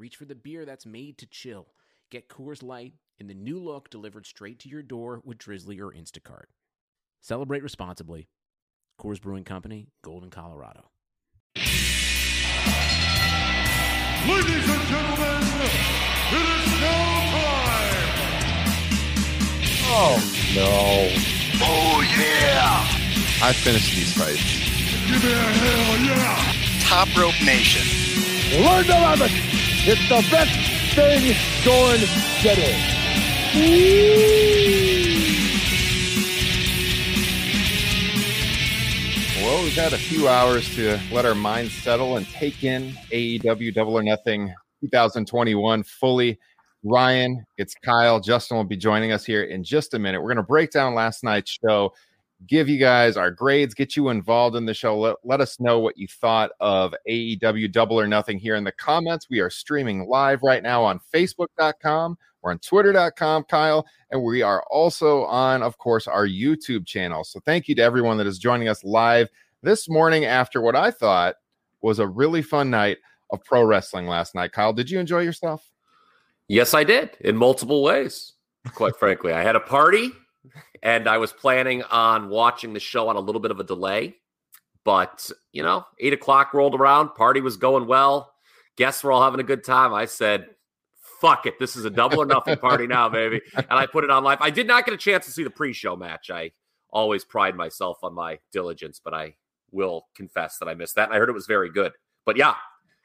reach for the beer that's made to chill. Get Coors Light in the new look delivered straight to your door with Drizzly or Instacart. Celebrate responsibly. Coors Brewing Company, Golden, Colorado. Ladies and gentlemen, it is now time. Oh no. Oh yeah! I finished these fights. Give me a hell yeah! Top Rope Nation. Learn to love it. It's the best thing going today. Well, we've had a few hours to let our minds settle and take in AEW Double or Nothing 2021 fully. Ryan, it's Kyle. Justin will be joining us here in just a minute. We're going to break down last night's show, give you guys our grades, get you involved in the show. Let, let us know what you thought of AEW Double or Nothing here in the comments. We are streaming live right now on Facebook.com. We're on Twitter.com, Kyle, and we are also on, of course, our YouTube channel. So thank you to everyone that is joining us live this morning after what I thought was a really fun night of pro wrestling last night. Kyle, did you enjoy yourself? Yes, I did in multiple ways. Quite frankly, I had a party and I was planning on watching the show on a little bit of a delay. But, you know, eight o'clock rolled around, party was going well. Guests were all having a good time. I said, fuck it. This is a double or nothing party now, baby. And I put it on live. I did not get a chance to see the pre show match. I always pride myself on my diligence, but I will confess that I missed that. And I heard it was very good. But yeah,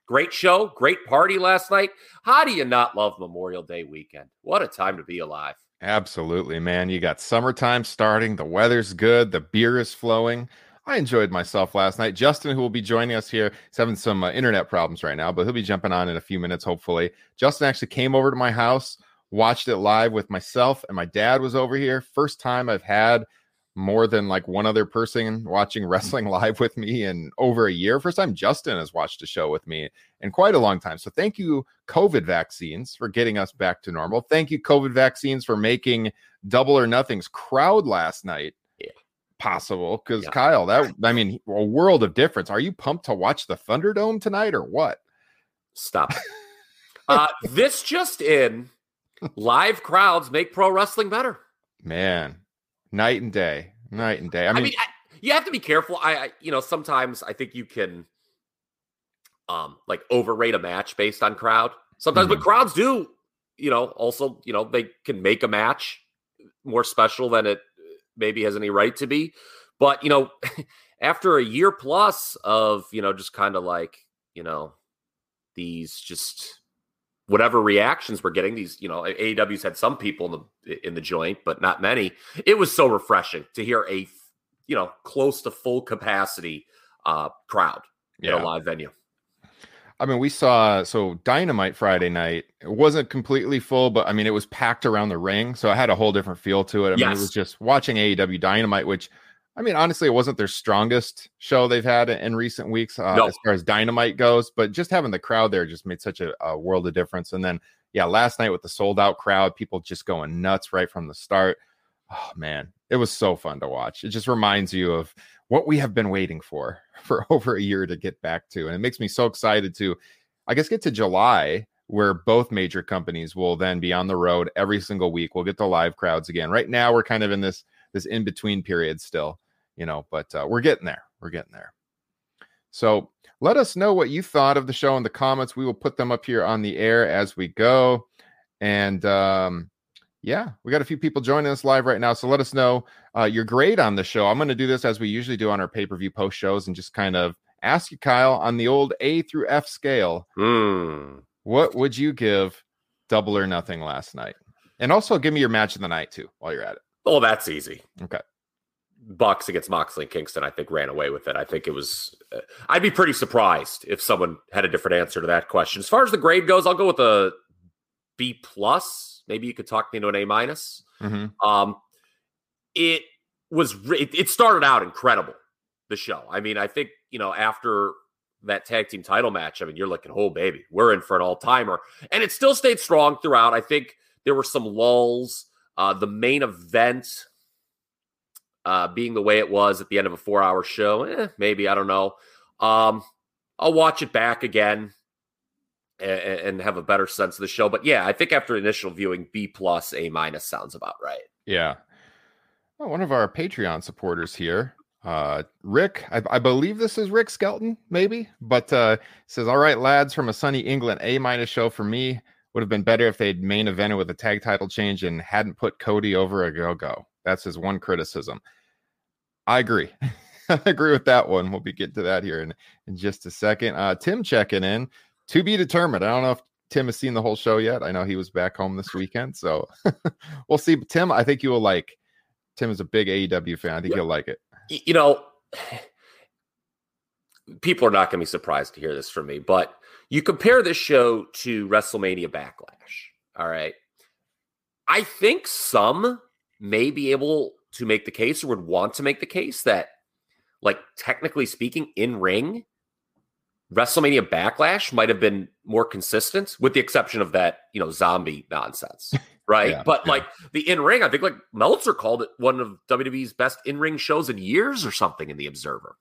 great show, great party last night. How do you not love Memorial Day weekend? What a time to be alive. Absolutely, man. You got summertime starting. The weather's good. The beer is flowing. I enjoyed myself last night. Justin, who will be joining us here, is having some uh, internet problems right now, but he'll be jumping on in a few minutes, hopefully. Justin actually came over to my house, watched it live with myself, and my dad was over here. First time I've had more than like one other person watching wrestling live with me in over a year. First time Justin has watched a show with me in quite a long time. So thank you, COVID vaccines, for getting us back to normal. Thank you, COVID vaccines, for making Double or Nothing's crowd last night Yeah. possible. Because Yeah. Kyle, that I mean, a world of difference. Are you pumped to watch the Thunderdome tonight or what? Stop. uh, this just in live crowds make pro wrestling better. Man, night and day, night and day. I I mean, mean, I, you have to be careful. I, I, you know, sometimes I think you can, um, like overrate a match based on crowd. Sometimes, but crowds do, you know, also, you know, they can make a match more special than it maybe has any right to be. But you know, after a year plus of you know just kind of like you know these just whatever reactions we're getting these you know AEW's had some people in the in the joint but not many it was so refreshing to hear a you know close to full capacity uh crowd in a live venue I mean, we saw so Dynamite Friday night. It wasn't completely full, but I mean, it was packed around the ring, so it had a whole different feel to it. I mean, it was just watching AEW Dynamite, which I mean, honestly, it wasn't their strongest show they've had in recent weeks uh, No. as far as Dynamite goes. But just having the crowd there just made such a, a world of difference. And then, yeah, last night with the sold out crowd, people just going nuts right from the start. Oh man, it was so fun to watch. It just reminds you of what we have been waiting for for over a year to get back to, and it makes me so excited to, I guess, get to July where both major companies will then be on the road every single week. We'll get the live crowds again. Right now, we're kind of in this this in between period still, you know, but uh, we're getting there. We're getting there. So let us know what you thought of the show in the comments. We will put them up here on the air as we go. And um, yeah, we got a few people joining us live right now. So let us know uh, your grade on the show. I'm going to do this as we usually do on our pay per view post shows and just kind of ask you, Kyle, on the old A through F scale, Hmm. what would you give double or nothing last night? And also give me your match of the night too while you're at it. Oh, that's easy. Okay. Bucks against Moxley and Kingston, I think, ran away with it. I think it was. Uh, I'd be pretty surprised if someone had a different answer to that question. As far as the grade goes, I'll go with a B plus. Maybe you could talk me into an A minus. Mhm. Um, it was. It, it started out incredible. The show. I mean, I think you know after that tag team title match. I mean, you're looking, oh baby, we're in for an all timer, and it still stayed strong throughout. I think there were some lulls. Uh, the main event uh, being the way it was at the end of a four hour show, eh, maybe I don't know. Um, I'll watch it back again and, and have a better sense of the show. But yeah, I think after initial viewing, B plus, A minus sounds about right. Yeah. Well, one of our Patreon supporters here, uh, Rick, I, I believe this is Rick Skelton, maybe, but uh, says, All right, lads, from a sunny England, A minus show for me. Would have been better if they'd main evented with a tag title change and hadn't put Cody over Ogogo. That's his one criticism. I agree. I agree with that one. We'll be getting to that here in, in just a second. Uh, Tim checking in to be determined. I don't know if Tim has seen the whole show yet. I know he was back home this weekend, so we'll see. But Tim, I think you will like. Tim is a big AEW fan. I think Yeah. you'll like it. You know, people are not going to be surprised to hear this from me, but you compare this show to WrestleMania Backlash. All right. I think some may be able to make the case or would want to make the case that, like, technically speaking, in ring, WrestleMania Backlash might have been more consistent, with the exception of that, you know, zombie nonsense. Right. Yeah, but yeah. like the in ring, I think like Meltzer called it one of WWE's best in ring shows in years or something in The Observer.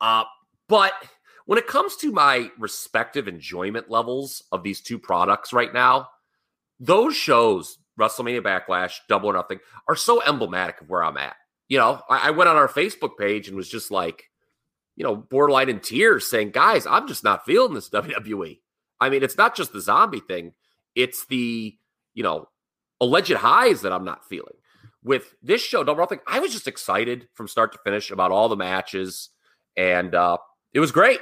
Uh, but when it comes to my respective enjoyment levels of these two products right now, those shows, WrestleMania Backlash, Double or Nothing, are so emblematic of where I'm at. You know, I, I went on our Facebook page and was just like, you know, borderline in tears saying, guys, I'm just not feeling this WWE. I mean, it's not just the zombie thing, it's the, you know, alleged highs that I'm not feeling. With this show, Double or Nothing, I was just excited from start to finish about all the matches. And uh, it was great.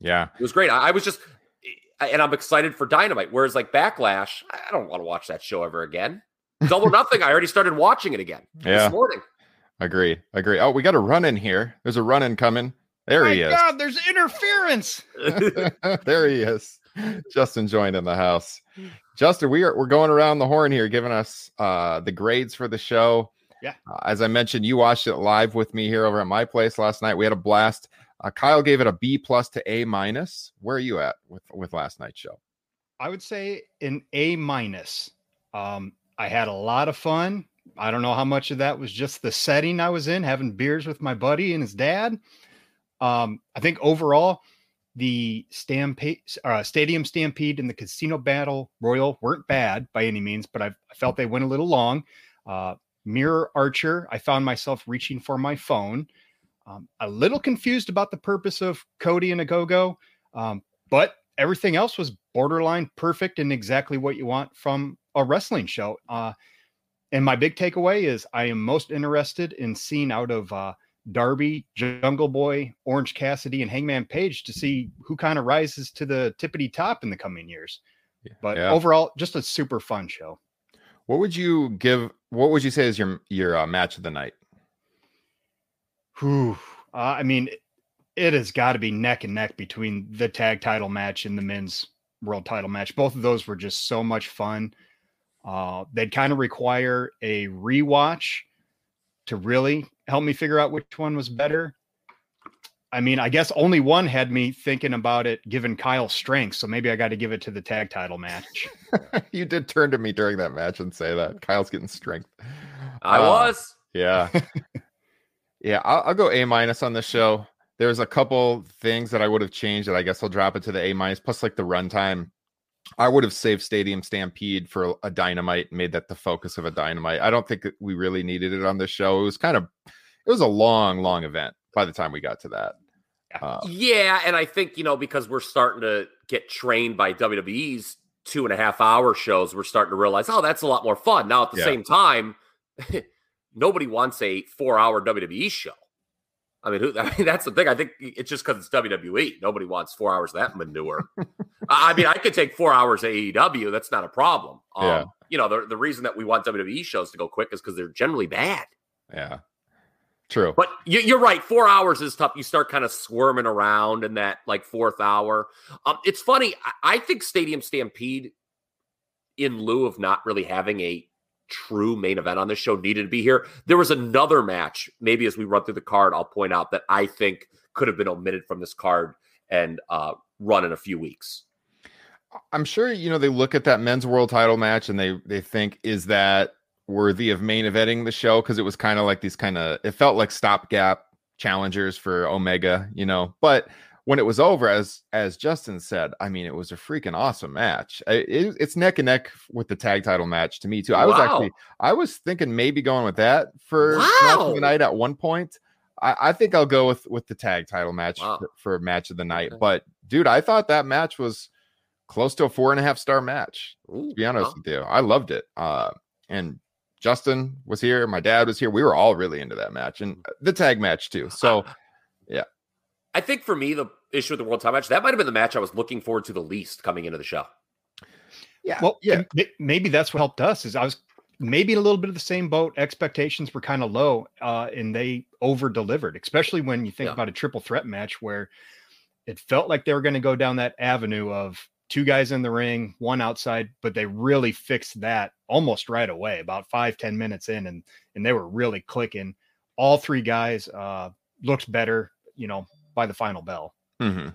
Yeah. It was great. I, I was just, and I'm excited for Dynamite. Whereas like Backlash, I don't want to watch that show ever again. Double or Nothing, I already started watching it again Yeah. this morning. Agree. Agree. Oh, we got a run in here. There's a run in coming. There My he is. God, there's interference. there he is. Justin joined in the house. Justin, we are we're going around the horn here, giving us uh the grades for the show. Yeah. Uh, as I mentioned, you watched it live with me here over at my place last night. We had a blast. Uh, Kyle gave it a B plus to A minus. Where are you at with with last night's show? I would say an A minus. Um, I had a lot of fun. I don't know how much of that was just the setting I was in, having beers with my buddy and his dad. Um, I think overall, the stampede, uh, stadium stampede and the casino battle royal weren't bad by any means, but I, I felt they went a little long. Uh, Miro Archer, I found myself reaching for my phone. Um, a little confused about the purpose of Cody and Ogogo, um, but everything else was borderline perfect and exactly what you want from a wrestling show. Uh, and my big takeaway is I am most interested in seeing out of uh, Darby, Jungle Boy, Orange Cassidy, and Hangman Page to see who kind of rises to the tippity top in the coming years. But Yeah. overall, just a super fun show. What would you give? What would you say is your your uh, match of the night? Whew. Uh, I mean, it has got to be neck and neck between the tag title match and the men's world title match. Both of those were just so much fun. Uh, they'd kind of require a rewatch to really help me figure out which one was better. I mean, I guess only one had me thinking about it, given Kyle strength. So maybe I got to give it to the tag title match. you did turn to me during that match and say that Kyle's getting strength. I Uh, was. Yeah. yeah, I'll, I'll go A minus on the show. There's a couple things that I would have changed that I guess I'll drop it to the A minus. Plus, like the runtime, I would have saved Stadium Stampede for a dynamite, made that the focus of a dynamite. I don't think that we really needed it on this show. It was kind of, it was a long, long event by the time we got to that. Uh, Yeah, and I think you know because we're starting to get trained by WWE's two and a half hour shows, we're starting to realize, oh, that's a lot more fun. Now at the Yeah. same time, nobody wants a four hour WWE show. I mean, who, I mean, that's the thing. I think it's just because it's WWE. Nobody wants four hours of that manure. I mean, I could take four hours AEW. That's not a problem. Um, Yeah. You know, the, the reason that we want WWE shows to go quick is because they're generally bad. yeah, true. But you, you're right. Four hours is tough. You start kind of squirming around in that like fourth hour. Um, it's funny. I, I think Stadium Stampede, in lieu of not really having a true main event on this show, needed to be here. There was another match. Maybe as we run through the card, I'll point out that I think could have been omitted from this card and uh, run in a few weeks. I'm sure you know they look at that men's world title match and they they think is that worthy of main eventing the show because it was kind of like these kind of it felt like stopgap challengers for Omega, you know. But when it was over, as as Justin said, I mean, it was a freaking awesome match. I- It, it's neck and neck with the tag title match to me too. I was actually I was thinking maybe going with that for match of Wow. the night at one point. I, I think I'll go with with the tag title match Wow. for, for match of the night. Okay. But dude, I thought that match was close to a four and a half star match. Ooh, To be honest wow. with you, I loved it. Uh, and Justin was here, my dad was here. We were all really into that match and the tag match too. So yeah. I think for me, the issue with the World Title match, that might have been the match I was looking forward to the least coming into the show. yeah, Well, yeah, maybe that's what helped us. Is I was maybe in a little bit of the same boat. Expectations were kind of low, uh, and they over delivered. Especially when you think Yeah. about a triple threat match where it felt like they were going to go down that avenue of two guys in the ring, one outside, but they really fixed that almost right away, about five ten minutes in, and and they were really clicking. All three guys uh, looked better, you know, by the final bell. Mhm.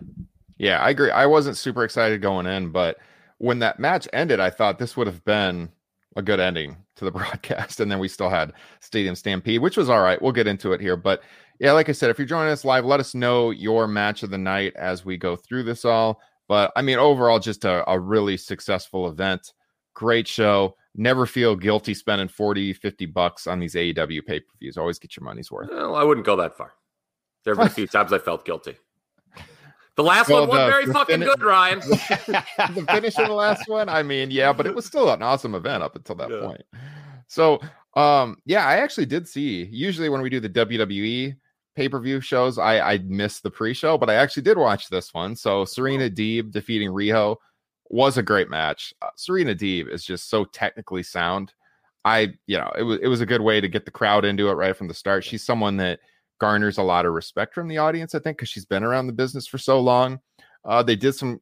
yeah, I agree. I wasn't super excited going in, but when that match ended, I thought this would have been a good ending to the broadcast. And then we still had Stadium Stampede, which was all right. We'll get into it here. But yeah, like I said, if you're joining us live, let us know your match of the night as we go through this all. But I mean, overall, just a, a really successful event. Great show. Never feel guilty spending 40, 50 bucks on these AEW pay per views. Always get your money's worth. Well, I wouldn't go that far. There have been a few times I felt guilty. The last Well, one wasn't the- very fucking fini- good, Ryan. the finish of the last one. I mean, yeah, but it was still an awesome event up until that Yeah. point. So, um, yeah, I actually did see. Usually, when we do the WWE pay per view shows, I I miss the pre show, but I actually did watch this one. So, Serena Deeb defeating Riho was a great match. Uh, Serena Deeb is just so technically sound. I, you know, it was it was a good way to get the crowd into it right from the start. She's someone that garners a lot of respect from the audience, I think, because she's been around the business for so long. Uh, they did some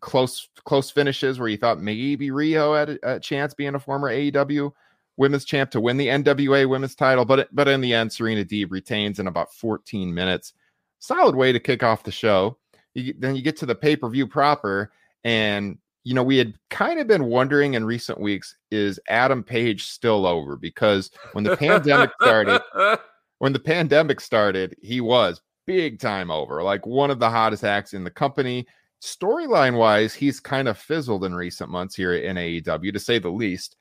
close close finishes where you thought maybe Riho had a, a chance being a former AEW women's champ to win the NWA women's title, but but in the end, Serena Deeb retains in about 14 minutes. Solid way to kick off the show. You, then you get to the pay per view proper, and you know we had kind of been wondering in recent weeks is Adam Page still over because when the pandemic started, when the pandemic started, he was big time over, like one of the hottest acts in the company. Storyline wise, he's kind of fizzled in recent months here in AEW, to say the least.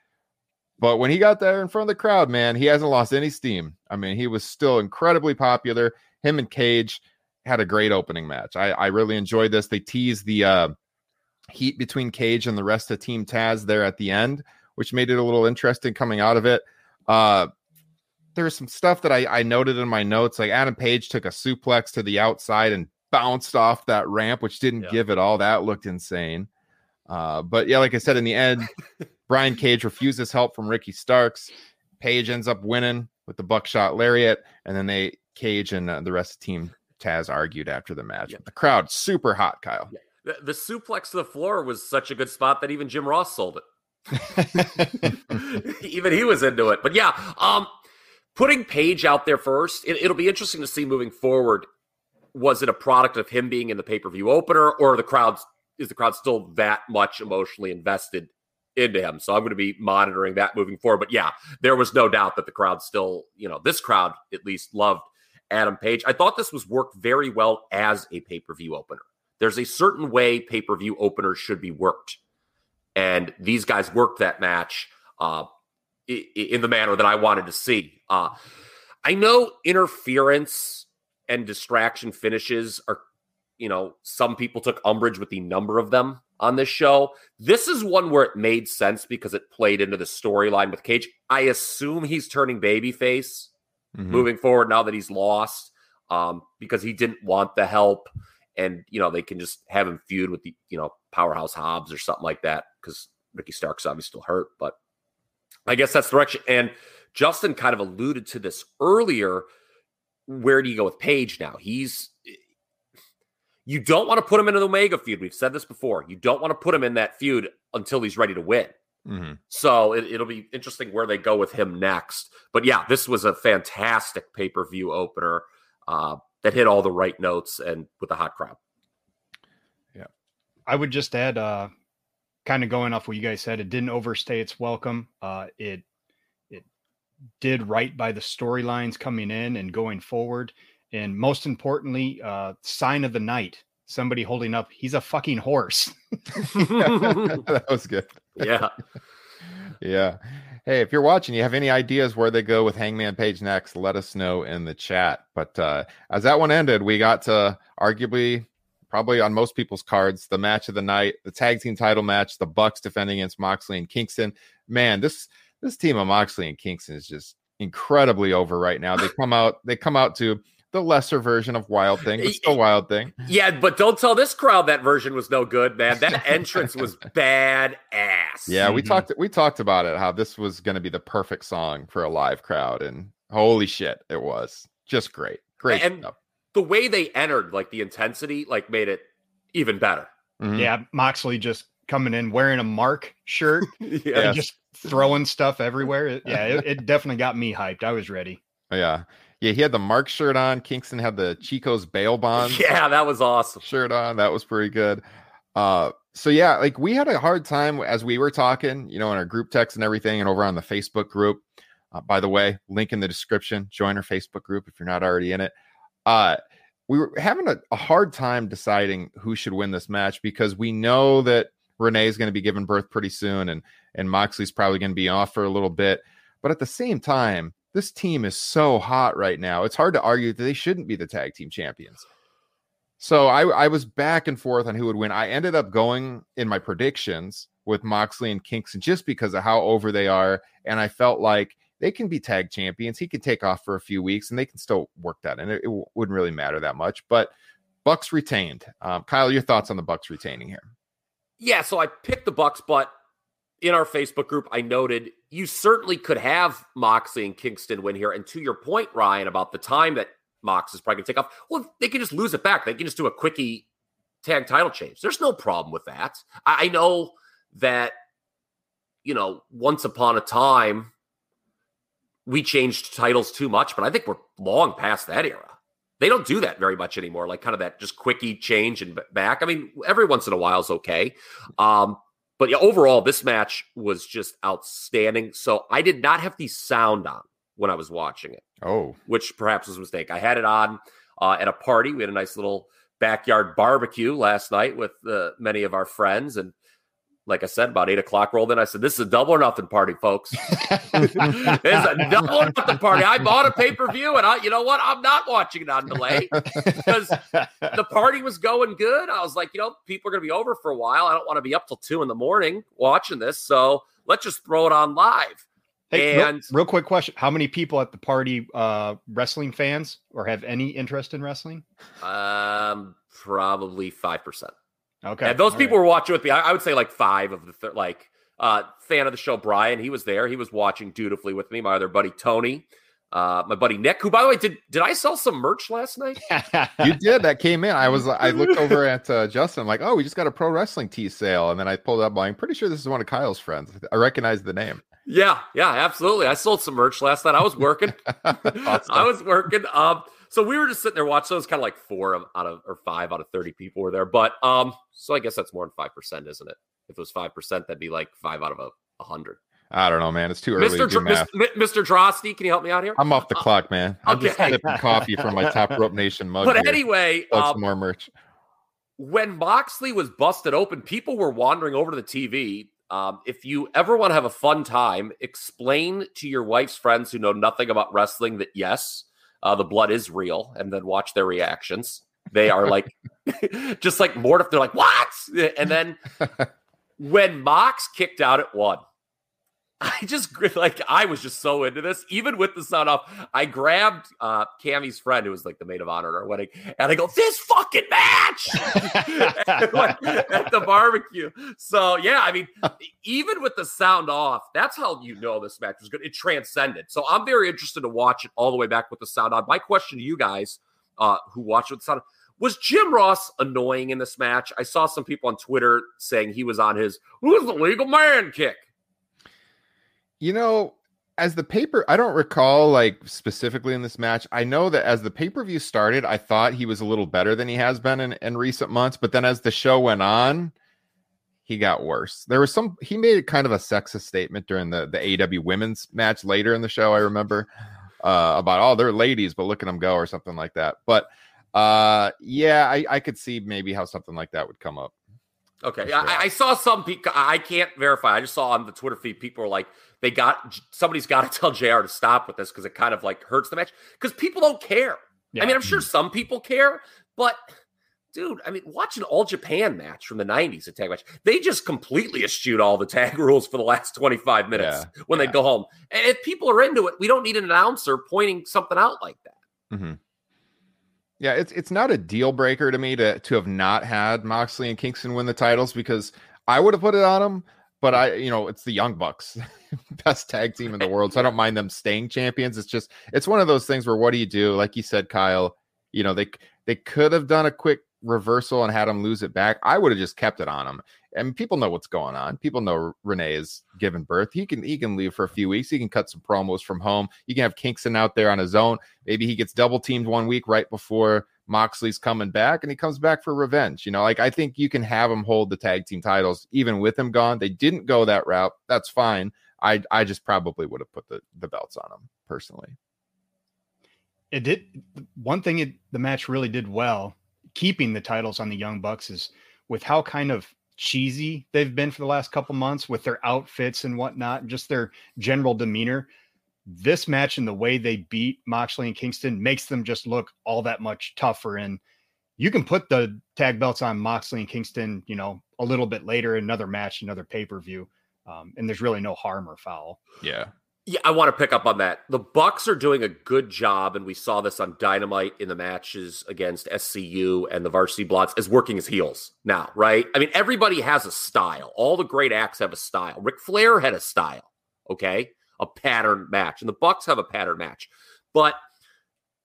But when he got there in front of the crowd, man, he hasn't lost any steam. I mean, he was still incredibly popular. Him and Cage had a great opening match. I, I really enjoyed this. They teased the uh, heat between Cage and the rest of Team Taz there at the end, which made it a little interesting coming out of it. Uh, there's some stuff that I, I noted in my notes. Like Adam Page took a suplex to the outside and bounced off that ramp, which didn't Yeah. give it all. That looked insane. Uh, but yeah, like I said, in the end, Brian Cage refuses help from Ricky Starks. Page ends up winning with the buckshot lariat, and then they Cage and uh, the rest of the Team Taz argued after the match. Yeah. The crowd super hot, Kyle. the, the suplex to the floor was such a good spot that even Jim Ross sold it. even he was into it. But yeah, um, putting Page out there first, it, it'll be interesting to see moving forward. Was it a product of him being in the pay per view opener, or the crowd's is the crowd still that much emotionally invested into him? So I'm going to be monitoring that moving forward. But yeah, there was no doubt that the crowd still, you know, this crowd at least loved Adam Page. I thought this was worked very well as a pay per view opener. There's a certain way pay per view openers should be worked, and these guys worked that match uh, in the manner that I wanted to see. Uh, I know interference and distraction finishes are, you know, some people took umbrage with the number of them on this show. This is one where it made sense because it played into the storyline with Cage. I assume he's turning babyface Mhm. moving forward now that he's lost um, because he didn't want the help. And, you know, they can just have him feud with the, you know, powerhouse Hobbs or something like that because Ricky Stark's obviously still hurt. But I guess that's the direction. And Justin kind of alluded to this earlier. Where do you go with Page now? He's you don't want to put him into the Omega feud. We've said this before. You don't want to put him in that feud until he's ready to win. Mhm. So it, it'll be interesting where they go with him next. But yeah, this was a fantastic pay per view opener uh, that hit all the right notes and with a hot crowd. Yeah, I would just add, uh, kind of going off what you guys said, it didn't overstay its welcome. Uh, it it did right by the storylines coming in and going forward, and most importantly, uh, sign of the night. Somebody holding up, he's a fucking horse. that was good. yeah. Yeah. Hey, if you're watching, you have any ideas where they go with Hangman Page next, let us know in the chat. But uh, as that one ended, we got to arguably, probably on most people's cards, the match of the night, the tag team title match, the Bucks defending against Moxley and Kingston. Man, this this team of Moxley and Kingston is just incredibly over right now. They come out, they come out to the lesser version of Wild Thing, but still Wild Thing. Yeah, but don't tell this crowd that version was no good, man. That entrance was bad ass. Yeah, we Mhm. talked we talked about it how this was going to be the perfect song for a live crowd and holy shit, it was. Just great. Great And- stuff. The way they entered, like the intensity, like made it even better. Mhm. Yeah, Moxley just coming in wearing a Mark shirt yeah. and just throwing stuff everywhere. Yeah, it, it definitely got me hyped. I was ready. Yeah. Yeah, he had the Mark shirt on. Kingston had the Chico's bail bonds Yeah, that was awesome. shirt on. That was pretty good. Uh so yeah, like we had a hard time as we were talking, you know, in our group text and everything, and over on the Facebook group. Uh, by the way, link in the description. Join our Facebook group if you're not already in it. Uh, we were having a, a hard time deciding who should win this match because we know that Renee is going to be giving birth pretty soon, and and Moxley's probably going to be off for a little bit. But at the same time, this team is so hot right now. It's hard to argue that they shouldn't be the tag team champions. So I, I was back and forth on who would win. I ended up going in my predictions with Moxley and Kingston just because of how over they are. And I felt like they can be tag champions. He could take off for a few weeks and they can still work that. And it, it wouldn't really matter that much. But Bucks retained. Um, Kyle, your thoughts on the Bucks retaining here? Yeah, so I picked the Bucks, but in our Facebook group, I noted you certainly could have Moxley and Kingston win here. And to your point, Ryan, about the time that Mox is probably going to take off, well, they can just lose it back. They can just do a quickie tag title change. There's no problem with that. I know that, you know, once upon a time, we changed titles too much, but I think we're long past that era. They don't do that very much anymore, like kind of that just quickie change and back. I mean, every once in a while is okay. Um, but yeah, overall, this match was just outstanding. So I did not have the sound on when I was watching it, Oh, which perhaps was a mistake. I had it on uh, at a party. We had a nice little backyard barbecue last night with uh, many of our friends. And like I said, about eight o'clock rolled in. I said, This is a double or nothing party, folks. it's a double or nothing party. I bought a pay per view, and I, you know what? I'm not watching it on delay because the party was going good. I was like, you know, people are going to be over for a while. I don't want to be up till two in the morning watching this. So let's just throw it on live. Hey, real- And- real, quick question: How many people at the party uh, wrestling fans or have any interest in wrestling? Um, probably 5%. Okay, And those all people right. were watching with me. I, I would say like five of the, th- like, uh, fan of the show, Brian, he was there. He was watching dutifully with me. My other buddy, Tony, uh, my buddy, Nick, who, by the way, did, did I sell some merch last night? you did. That came in. I was. I looked over at uh, Justin. I'm like, oh, we just got a pro wrestling tee sale, and then I pulled up. I'm pretty sure this is one of Kyle's friends. I recognize the name. Yeah, yeah, absolutely. I sold some merch last night. I was working. Awesome. I was working. Um, so we were just sitting there watching. So it was kind of like four out of or five out of thirty people were there. But um, so I guess that's more than five percent, isn't it? If it was five percent, that'd be like five out of a, a hundred. I don't know, man. It's too early Mr. to do Dr- math. Mis- Mr. Drosty, can you help me out here? I'm off the clock, man. I'm just okay. sipping coffee from my Top Rope Nation mug. But here. anyway, um, some more merch. when Moxley was busted open, people were wandering over to the TV. Um, if you ever want to have a fun time, explain to your wife's friends who know nothing about wrestling that yes, uh, the blood is real, and then watch their reactions. They are like, just like mortified. They're like, what? And then when Mox kicked out at one, I just like I was just so into this, even with the sound off. I grabbed uh Cammy's friend, who was like the maid of honor at our wedding, and I go, "This fucking match at, at the barbecue." So yeah, I mean, even with the sound off, that's how you know this match was good. It transcended. So I'm very interested to watch it all the way back with the sound on. My question to you guys, uh, who watched with the sound. Was Jim Ross annoying in this match? I saw some people on Twitter saying he was on his "Who's the legal man?" kick. You know, as the paper, I don't recall like specifically in this match. I know that as the pay per view started, I thought he was a little better than he has been in, in recent months. But then as the show went on, he got worse. There was some, he made kind of a sexist statement during the, the AW women's match later in the show, I remember, uh, about, oh, they're ladies, but look at them go or something like that. But uh, yeah, I, I could see maybe how something like that would come up. Okay, sure. I, I, saw some people. I can't verify. I just saw on the Twitter feed people were like, they got somebody's got to tell Jr. to stop with this because it kind of like hurts the match because people don't care. Yeah. I mean, I'm sure some people care, but dude, I mean, watch an all Japan match from the 90s, a tag match. They just completely eschewed all the tag rules for the last 25 minutes yeah. when yeah. they go home. And if people are into it, we don't need an announcer pointing something out like that. Mm-hmm. Yeah, it's it's not a deal breaker to me to to have not had Moxley and Kingston win the titles because I would have put it on them, but I you know it's the Young Bucks, best tag team in the world, so I don't mind them staying champions. It's just it's one of those things where what do you do? Like you said, Kyle, you know they they could have done a quick reversal and had him lose it back. I would have just kept it on him and people know what's going on. People know Renee is giving birth. He can he can leave for a few weeks. He can cut some promos from home. You can have Kingston out there on his own. Maybe he gets double teamed one week right before Moxley's coming back, and he comes back for revenge. You know, like I think you can have him hold the tag team titles even with him gone. They didn't go that route. That's fine. I I just probably would have put the the belts on him personally. It did one thing. It, the match really did well, keeping the titles on the Young Bucks is with how kind of cheesy they've been for the last couple months with their outfits and whatnot, and just their general demeanor. This match and the way they beat Moxley and Kingston makes them just look all that much tougher. And you can put the tag belts on Moxley and Kingston, you know, a little bit later, another match, another pay per view. Um, and there's really no harm or foul. Yeah. Yeah, I want to pick up on that. The Bucks are doing a good job, and we saw this on Dynamite in the matches against SCU and the Varsity Blonds as working as heels now, right? I mean, everybody has a style. All the great acts have a style. Ric Flair had a style, okay, a pattern match, and the Bucks have a pattern match. But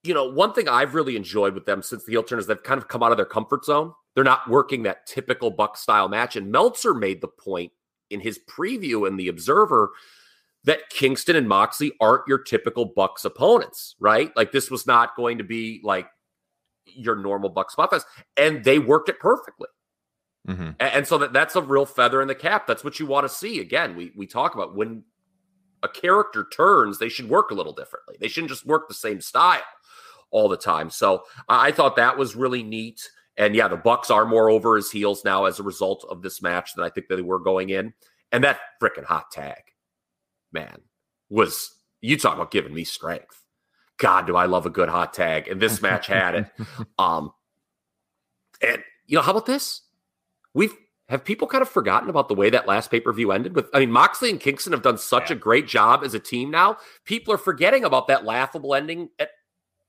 you know, one thing I've really enjoyed with them since the heel turn is they've kind of come out of their comfort zone. They're not working that typical Buck style match, and Meltzer made the point in his preview in the Observer that Kingston and Moxley aren't your typical Bucks opponents, right? Like this was not going to be like your normal Bucks spot and they worked it perfectly. Mm-hmm. And, so that that's a real feather in the cap. That's what you want to see. Again, we we talk about when a character turns, they should work a little differently. They shouldn't just work the same style all the time. So I thought that was really neat. And yeah, the Bucks are more over his heels now as a result of this match than I think they were going in. And that freaking hot tag man, was you talk about giving me strength. God, do I love a good hot tag. And this match had it. Um, and you know, how about this? We've have people kind of forgotten about the way that last pay per view ended? With I mean, Moxley and Kingston have done such yeah. a great job as a team now. People are forgetting about that laughable ending at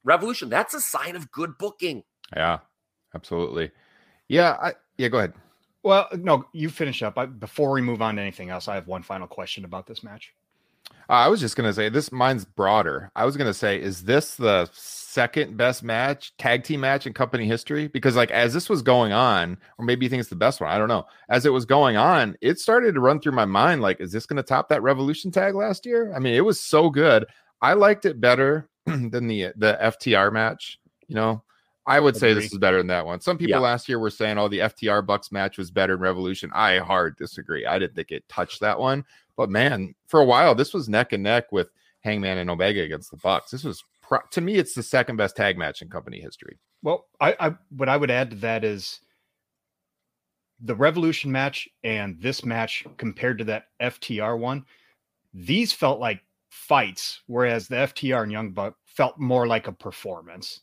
Revolution. That's a sign of good booking. Yeah, absolutely. Yeah, I, yeah. Go ahead. Well, no, you finish up. I, before we move on to anything else, I have one final question about this match. Uh, I was just gonna say this. Mine's broader. I was gonna say, is this the second best match, tag team match in company history? Because like as this was going on, or maybe you think it's the best one. I don't know. As it was going on, it started to run through my mind. Like, is this gonna top that Revolution tag last year? I mean, it was so good. I liked it better than the the FTR match. You know, I would say this is better than that one. Some people yeah. last year were saying, "Oh, the FTR Bucks match was better than Revolution." I hard disagree. I didn't think it touched that one. But man, for a while, this was neck and neck with Hangman and Omega against the Bucks. This was pro- to me, it's the second best tag match in company history. Well, I, I what I would add to that is the Revolution match and this match compared to that FTR one. These felt like fights, whereas the FTR and Young Buck felt more like a performance.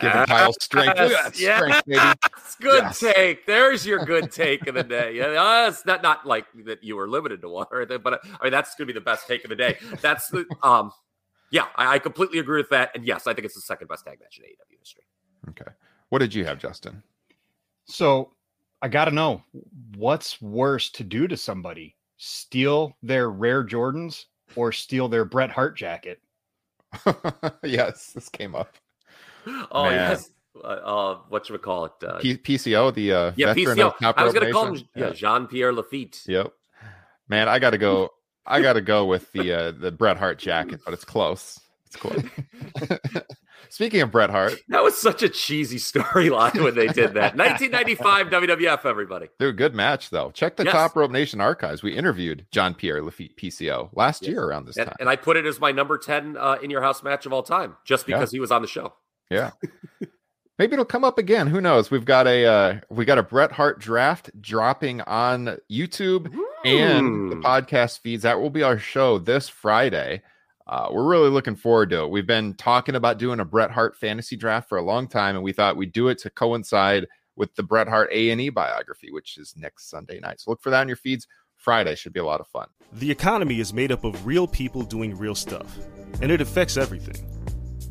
Giving Kyle strength. Look at that Yes, strength, baby. yes, good Yes. take. There's your good take of the day. Yeah, uh, it's not not like that you were limited to one, or anything, but uh, I mean that's going to be the best take of the day. That's the um, yeah, I, I completely agree with that, and yes, I think it's the second best tag match in AEW history. Okay. What did you have, Justin? So I got to know what's worse to do to somebody steal their rare Jordans or steal their Bret Hart jacket? yes, this came up. Oh Man. yes, uh, uh, what should we call it? Uh, P- PCO, the uh, yeah, PCO. I was going to call him yeah, Jean Pierre Lafitte. Yep. Man, I got to go. I got to go with the uh, the Bret Hart jacket, but it's close. It's close. Speaking of Bret Hart, That was such a cheesy storyline when they did that. 1995 WWF, everybody. dude, good match though. Check the Yes. Top Rope Nation archives. We interviewed John Pierre Lafitte, PCO, last Yes. year around this And, time. and I put it as my number 10 uh, in your house match of all time, just Yeah. because he was on the show. Yeah. Maybe it'll come up again. Who knows? We've got a uh, we got a Bret Hart draft dropping on YouTube and the podcast feeds. That will be our show this Friday. Uh, we're really looking forward to it. We've been talking about doing a Bret Hart fantasy draft for a long time, and we thought we'd do it to coincide with the Bret Hart A and E biography, which is next Sunday night. So look for that on your feeds. Friday should be a lot of fun. The economy is made up of real people doing real stuff, and it affects everything.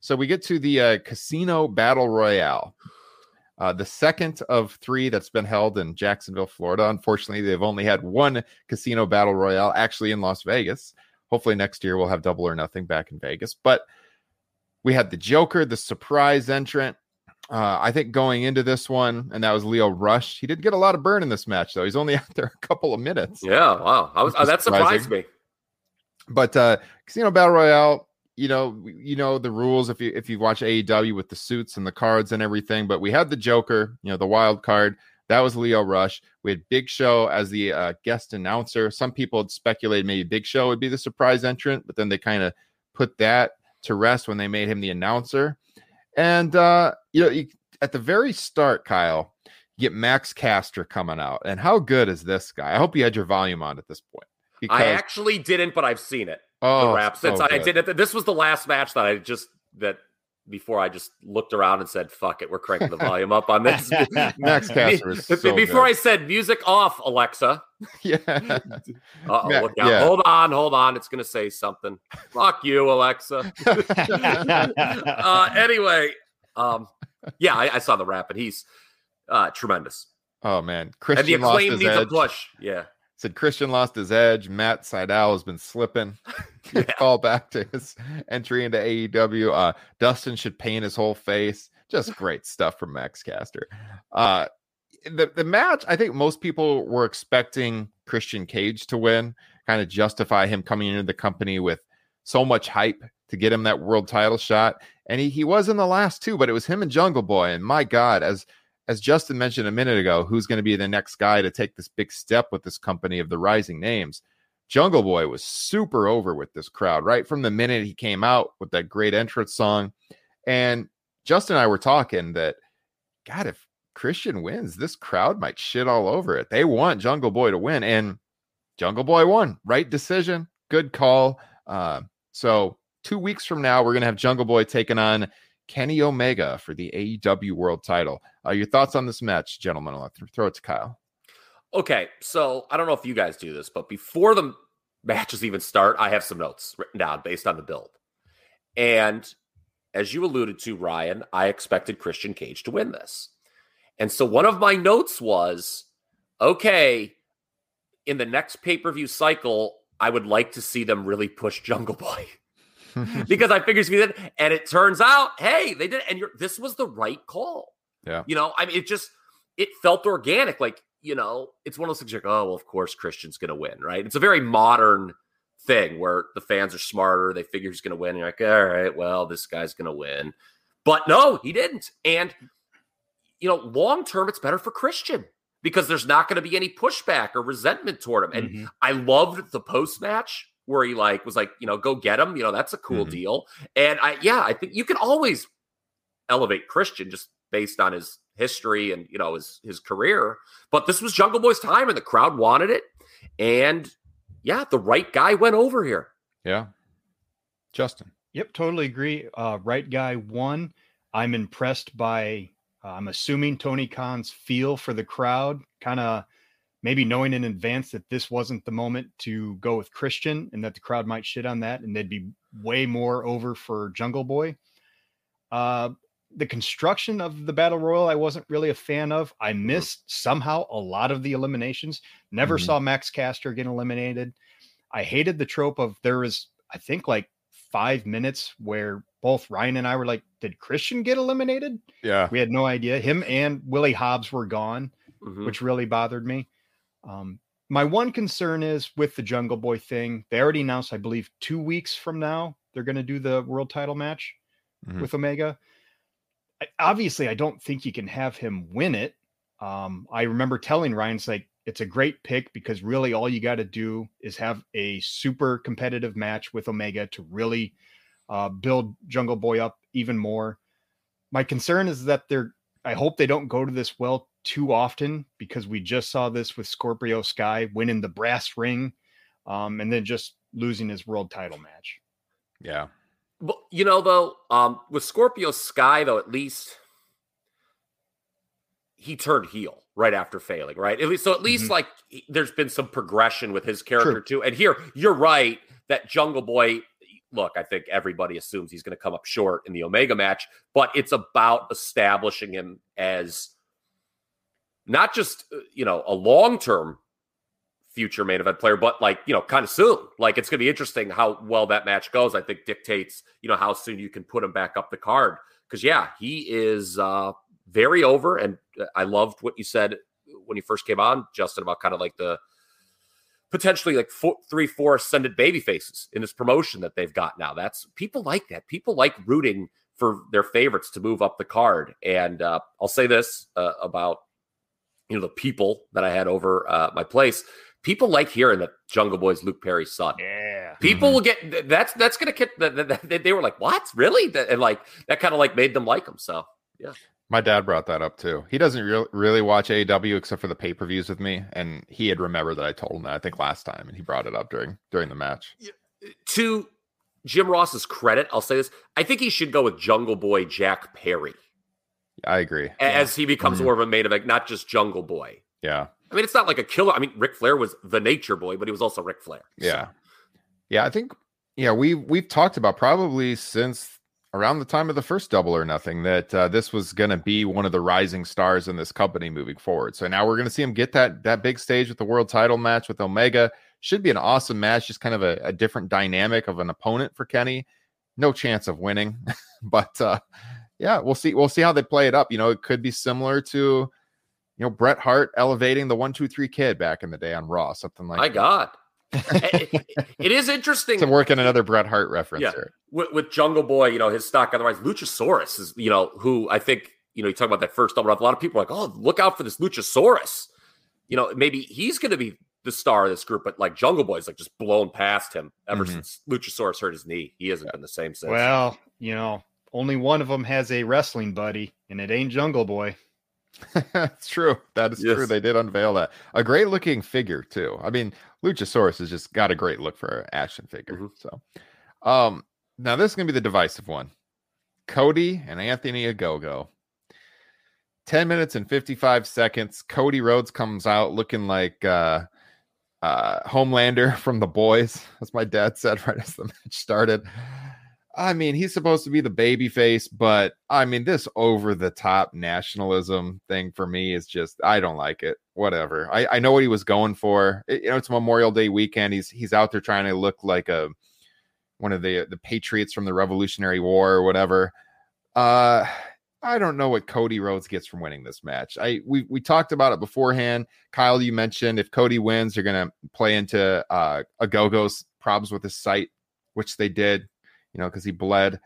so we get to the uh, Casino Battle Royale, uh, the second of three that's been held in Jacksonville, Florida. Unfortunately, they've only had one Casino Battle Royale actually in Las Vegas. Hopefully, next year we'll have double or nothing back in Vegas. But we had the Joker, the surprise entrant. Uh, I think going into this one, and that was Lio Rush. He didn't get a lot of burn in this match, though. He's only out there a couple of minutes Yeah, wow. I was, uh, that surprised me. but uh casino battle royale you know you know the rules if you if you watch aew with the suits and the cards and everything but we had the joker you know the wild card. That was lio rush. We had big show as the uh, guest announcer. Some people had speculated maybe big show would be the surprise entrant but then they kind of put that to rest when they made him the announcer. And uh you know you, at the very start kyle you get max caster coming out. And how good is this guy? I hope you had your volume on at this point I actually didn't, but I've seen it. Oh the rap since so I did it. This was the last match that I just that before I just looked around and said, "Fuck it, we're cranking the volume up on this." Max Caster is so before good. I said music off, Alexa. yeah. Uh-oh, look out. yeah. Hold on, hold on. It's gonna say something. Fuck you, Alexa. uh, anyway, um, yeah, I, I saw the rap, and he's uh, tremendous. Oh man, and the Christian acclaim needs a edge. push. Yeah. Said Christian lost his edge. Matt Sydal has been slipping. Yeah. Call back to his entry into AEW. Uh, Dustin should paint his whole face. Just great stuff from Max Caster. Uh, the the match, I think most people were expecting Christian Cage to win, kind of justify him coming into the company with so much hype to get him that world title shot. And he, he was in the last two, but it was him and Jungle Boy. And my God, as as Justin mentioned a minute ago, who's going to be the next guy to take this big step with this company of the rising names? Jungle Boy was super over with this crowd right from the minute he came out with that great entrance song. And Justin and I were talking that, God, if Christian wins, this crowd might shit all over it. They want Jungle Boy to win, and Jungle Boy won. Right decision, good call. Uh, so two weeks from now, we're gonna have Jungle Boy taking on Kenny Omega for the AEW World Title. Uh, your thoughts on this match, gentlemen? I'll throw it to Kyle. Okay, so I don't know if you guys do this, but before the matches even start, I have some notes written down based on the build. And as you alluded to, Ryan, I expected Christian Cage to win this. And so one of my notes was okay, in the next pay per view cycle, I would like to see them really push Jungle Boy. because I figured it's that. And it turns out, hey, they did. And you're, this was the right call. Yeah. You know, I mean, it just, it felt organic. Like, you know, it's one of those things you're like, oh, well, of course Christian's going to win, right? It's a very modern thing where the fans are smarter. They figure he's going to win. And you're like, all right, well, this guy's going to win. But no, he didn't. And you know, long term, it's better for Christian because there's not going to be any pushback or resentment toward him. And Mhm. I loved the post match where he like was like, you know, go get him. You know, that's a cool Mhm. deal. And I, yeah, I think you can always elevate Christian just based on his history and you know his his career. But this was Jungle Boy's time, and the crowd wanted it. And yeah, the right guy went over here. Yeah. Justin. Yep, totally agree. Uh, right guy won. I'm impressed by. Uh, I'm assuming Tony Khan's feel for the crowd, kind of maybe knowing in advance that this wasn't the moment to go with Christian and that the crowd might shit on that and they'd be way more over for Jungle Boy. Uh, the construction of the battle royal, I wasn't really a fan of. I missed somehow a lot of the eliminations. Never Mhm. saw Max Caster get eliminated. I hated the trope of there was, I think, like five minutes where both Ryan and I were like, "Did Christian get eliminated?" Yeah. We had no idea. Him and Willie Hobbs were gone, Mhm. which really bothered me. Um, my one concern is with the Jungle Boy thing. They already announced, I believe, two weeks from now they're going to do the world title match Mhm. with Omega. I, obviously, I don't think you can have him win it. Um, I remember telling Ryan, it's like it's a great pick because really all you got to do is have a super competitive match with Omega to really uh, build Jungle Boy up even more. My concern is that they're. I hope they don't go to this well too often because we just saw this with Scorpio Sky winning the brass ring, um, and then just losing his world title match. Yeah. Well, you know, though, um, with Scorpio Sky, though, at least he turned heel right after failing, right? At least, so at least Mhm. like there's been some progression with his character True. too. And here, you're right that Jungle Boy. Look, I think everybody assumes he's going to come up short in the Omega match, but it's about establishing him as not just uh, you know a long term future main event player, but like, you know, kind of soon. Like it's going to be interesting how well that match goes. I think dictates, you know, how soon you can put him back up the card. Cause yeah, he is uh very over. And uh, I loved what you said when you first came on, Justin, about kind of like the potentially like four, three, four ascended baby faces in this promotion that they've got now. That's people like that. People like rooting for their favorites to move up the card. And uh, I'll say this uh, about you know the people that I had over uh, my place. People like hearing that Jungle Boy's Luke Perry's son. Yeah. People will get that's that's gonna get that that- that- they were like what really and like that kind of like made them like him. So yeah. My dad brought that up too. He doesn't re- really watch AEW except for the pay per views with me, and he had remembered that I told him that I think last time, and he brought it up during during the match. to Jim Ross's credit, I'll say this: I think he should go with Jungle Boy Jack Perry I agree. as he becomes Mhm. more of a main event, not just Jungle Boy. Yeah, I mean, it's not like a killer. I mean, Ric Flair was the Nature Boy, but he was also Ric Flair. So- yeah, yeah. I think yeah we we've talked about probably since around the time of the first Double or Nothing that uh, this was going to be one of the rising stars in this company moving forward. So now we're going to see him get that that big stage with the world title match with Omega. Should be an awesome match, just kind of a, a different dynamic of an opponent for Kenny. No chance of winning, but uh, yeah, we'll see. We'll see how they play it up. You know, it could be similar to you know Bret Hart elevating the one two three kid back in the day on Raw, something like My that. God, it, it is interesting. to work in another Bret Hart reference Yeah. here. with, with Jungle Boy, you know, his stock otherwise Luchasaurus is, you know, who I think, you know, you talk about that first double up. A lot of people are like, oh, look out for this Luchasaurus. You know, maybe he's going to be the star of this group, but like Jungle Boy's like just blown past him ever Mhm. since Luchasaurus hurt his knee. He hasn't been the same since. Well, you know, only one of them has a wrestling buddy, and it ain't Jungle Boy. That's true. That is true. They did unveil that. A great looking figure too. I mean, Luchasaurus has just got a great look for an action figure. Mhm. So, um, now this is gonna be the divisive one. Cody and Anthony Ogogo. 10 minutes and 55 seconds. Cody Rhodes comes out looking like uh uh Homelander from the boys, as my dad said right as the match started. I mean, he's supposed to be the baby face, but I mean, this over the top nationalism thing for me is just I don't like it. Whatever. I, I know what he was going for. It- you know, it's Memorial Day weekend. He's he's out there trying to look like a one of the the patriots from the Revolutionary War or whatever. Uh I don't know what Cody Rhodes gets from winning this match. I we we talked about it beforehand. Kyle, you mentioned if Cody wins, you're gonna play into uh Ogogo's problems with his sight, which they did, you know, because he bled.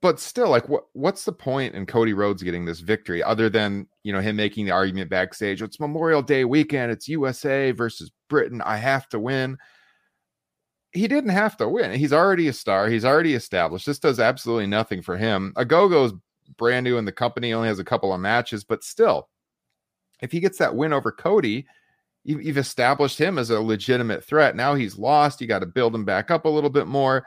but still, like, what what's the point in Cody Rhodes getting this victory other than you know him making the argument backstage? It's Memorial Day weekend. It's USA versus Britain. I have to win. He didn't have to win. He's already a star. He's already established. This does absolutely nothing for him. Ogogo's brand new in the company. Only has a couple of matches, but still, if he gets that win over Cody, you've established him as a legitimate threat. Now he's lost. You got to build him back up a little bit more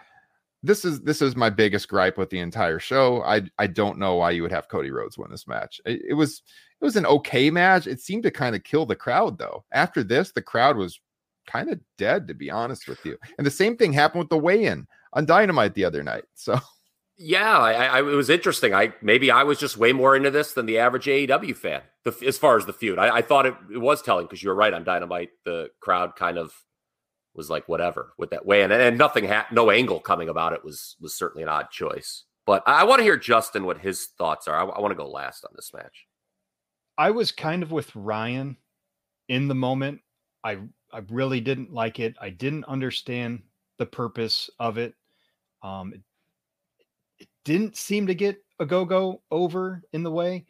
this is this is my biggest gripe with the entire show. I I don't know why you would have Cody Rhodes win this match. It, it was it was an okay match. It seemed to kind of kill the crowd though. After this, the crowd was kind of dead to be honest with you. And the same thing happened with the weigh-in on Dynamite the other night. So yeah, I, I, it was interesting. I maybe I was just way more into this than the average AEW fan. The, as far as the feud, I, I thought it, it was telling because you were right on Dynamite. The crowd kind of was like whatever with that way, and, and nothing had no angle coming about it was was certainly an odd choice. But I, I want to hear Justin what his thoughts are. I, I want to go last on this match. I was kind of with Ryan in the moment. I I really didn't like it. I didn't understand the purpose of it. Um, it, it didn't seem to get Ogogo over in the way.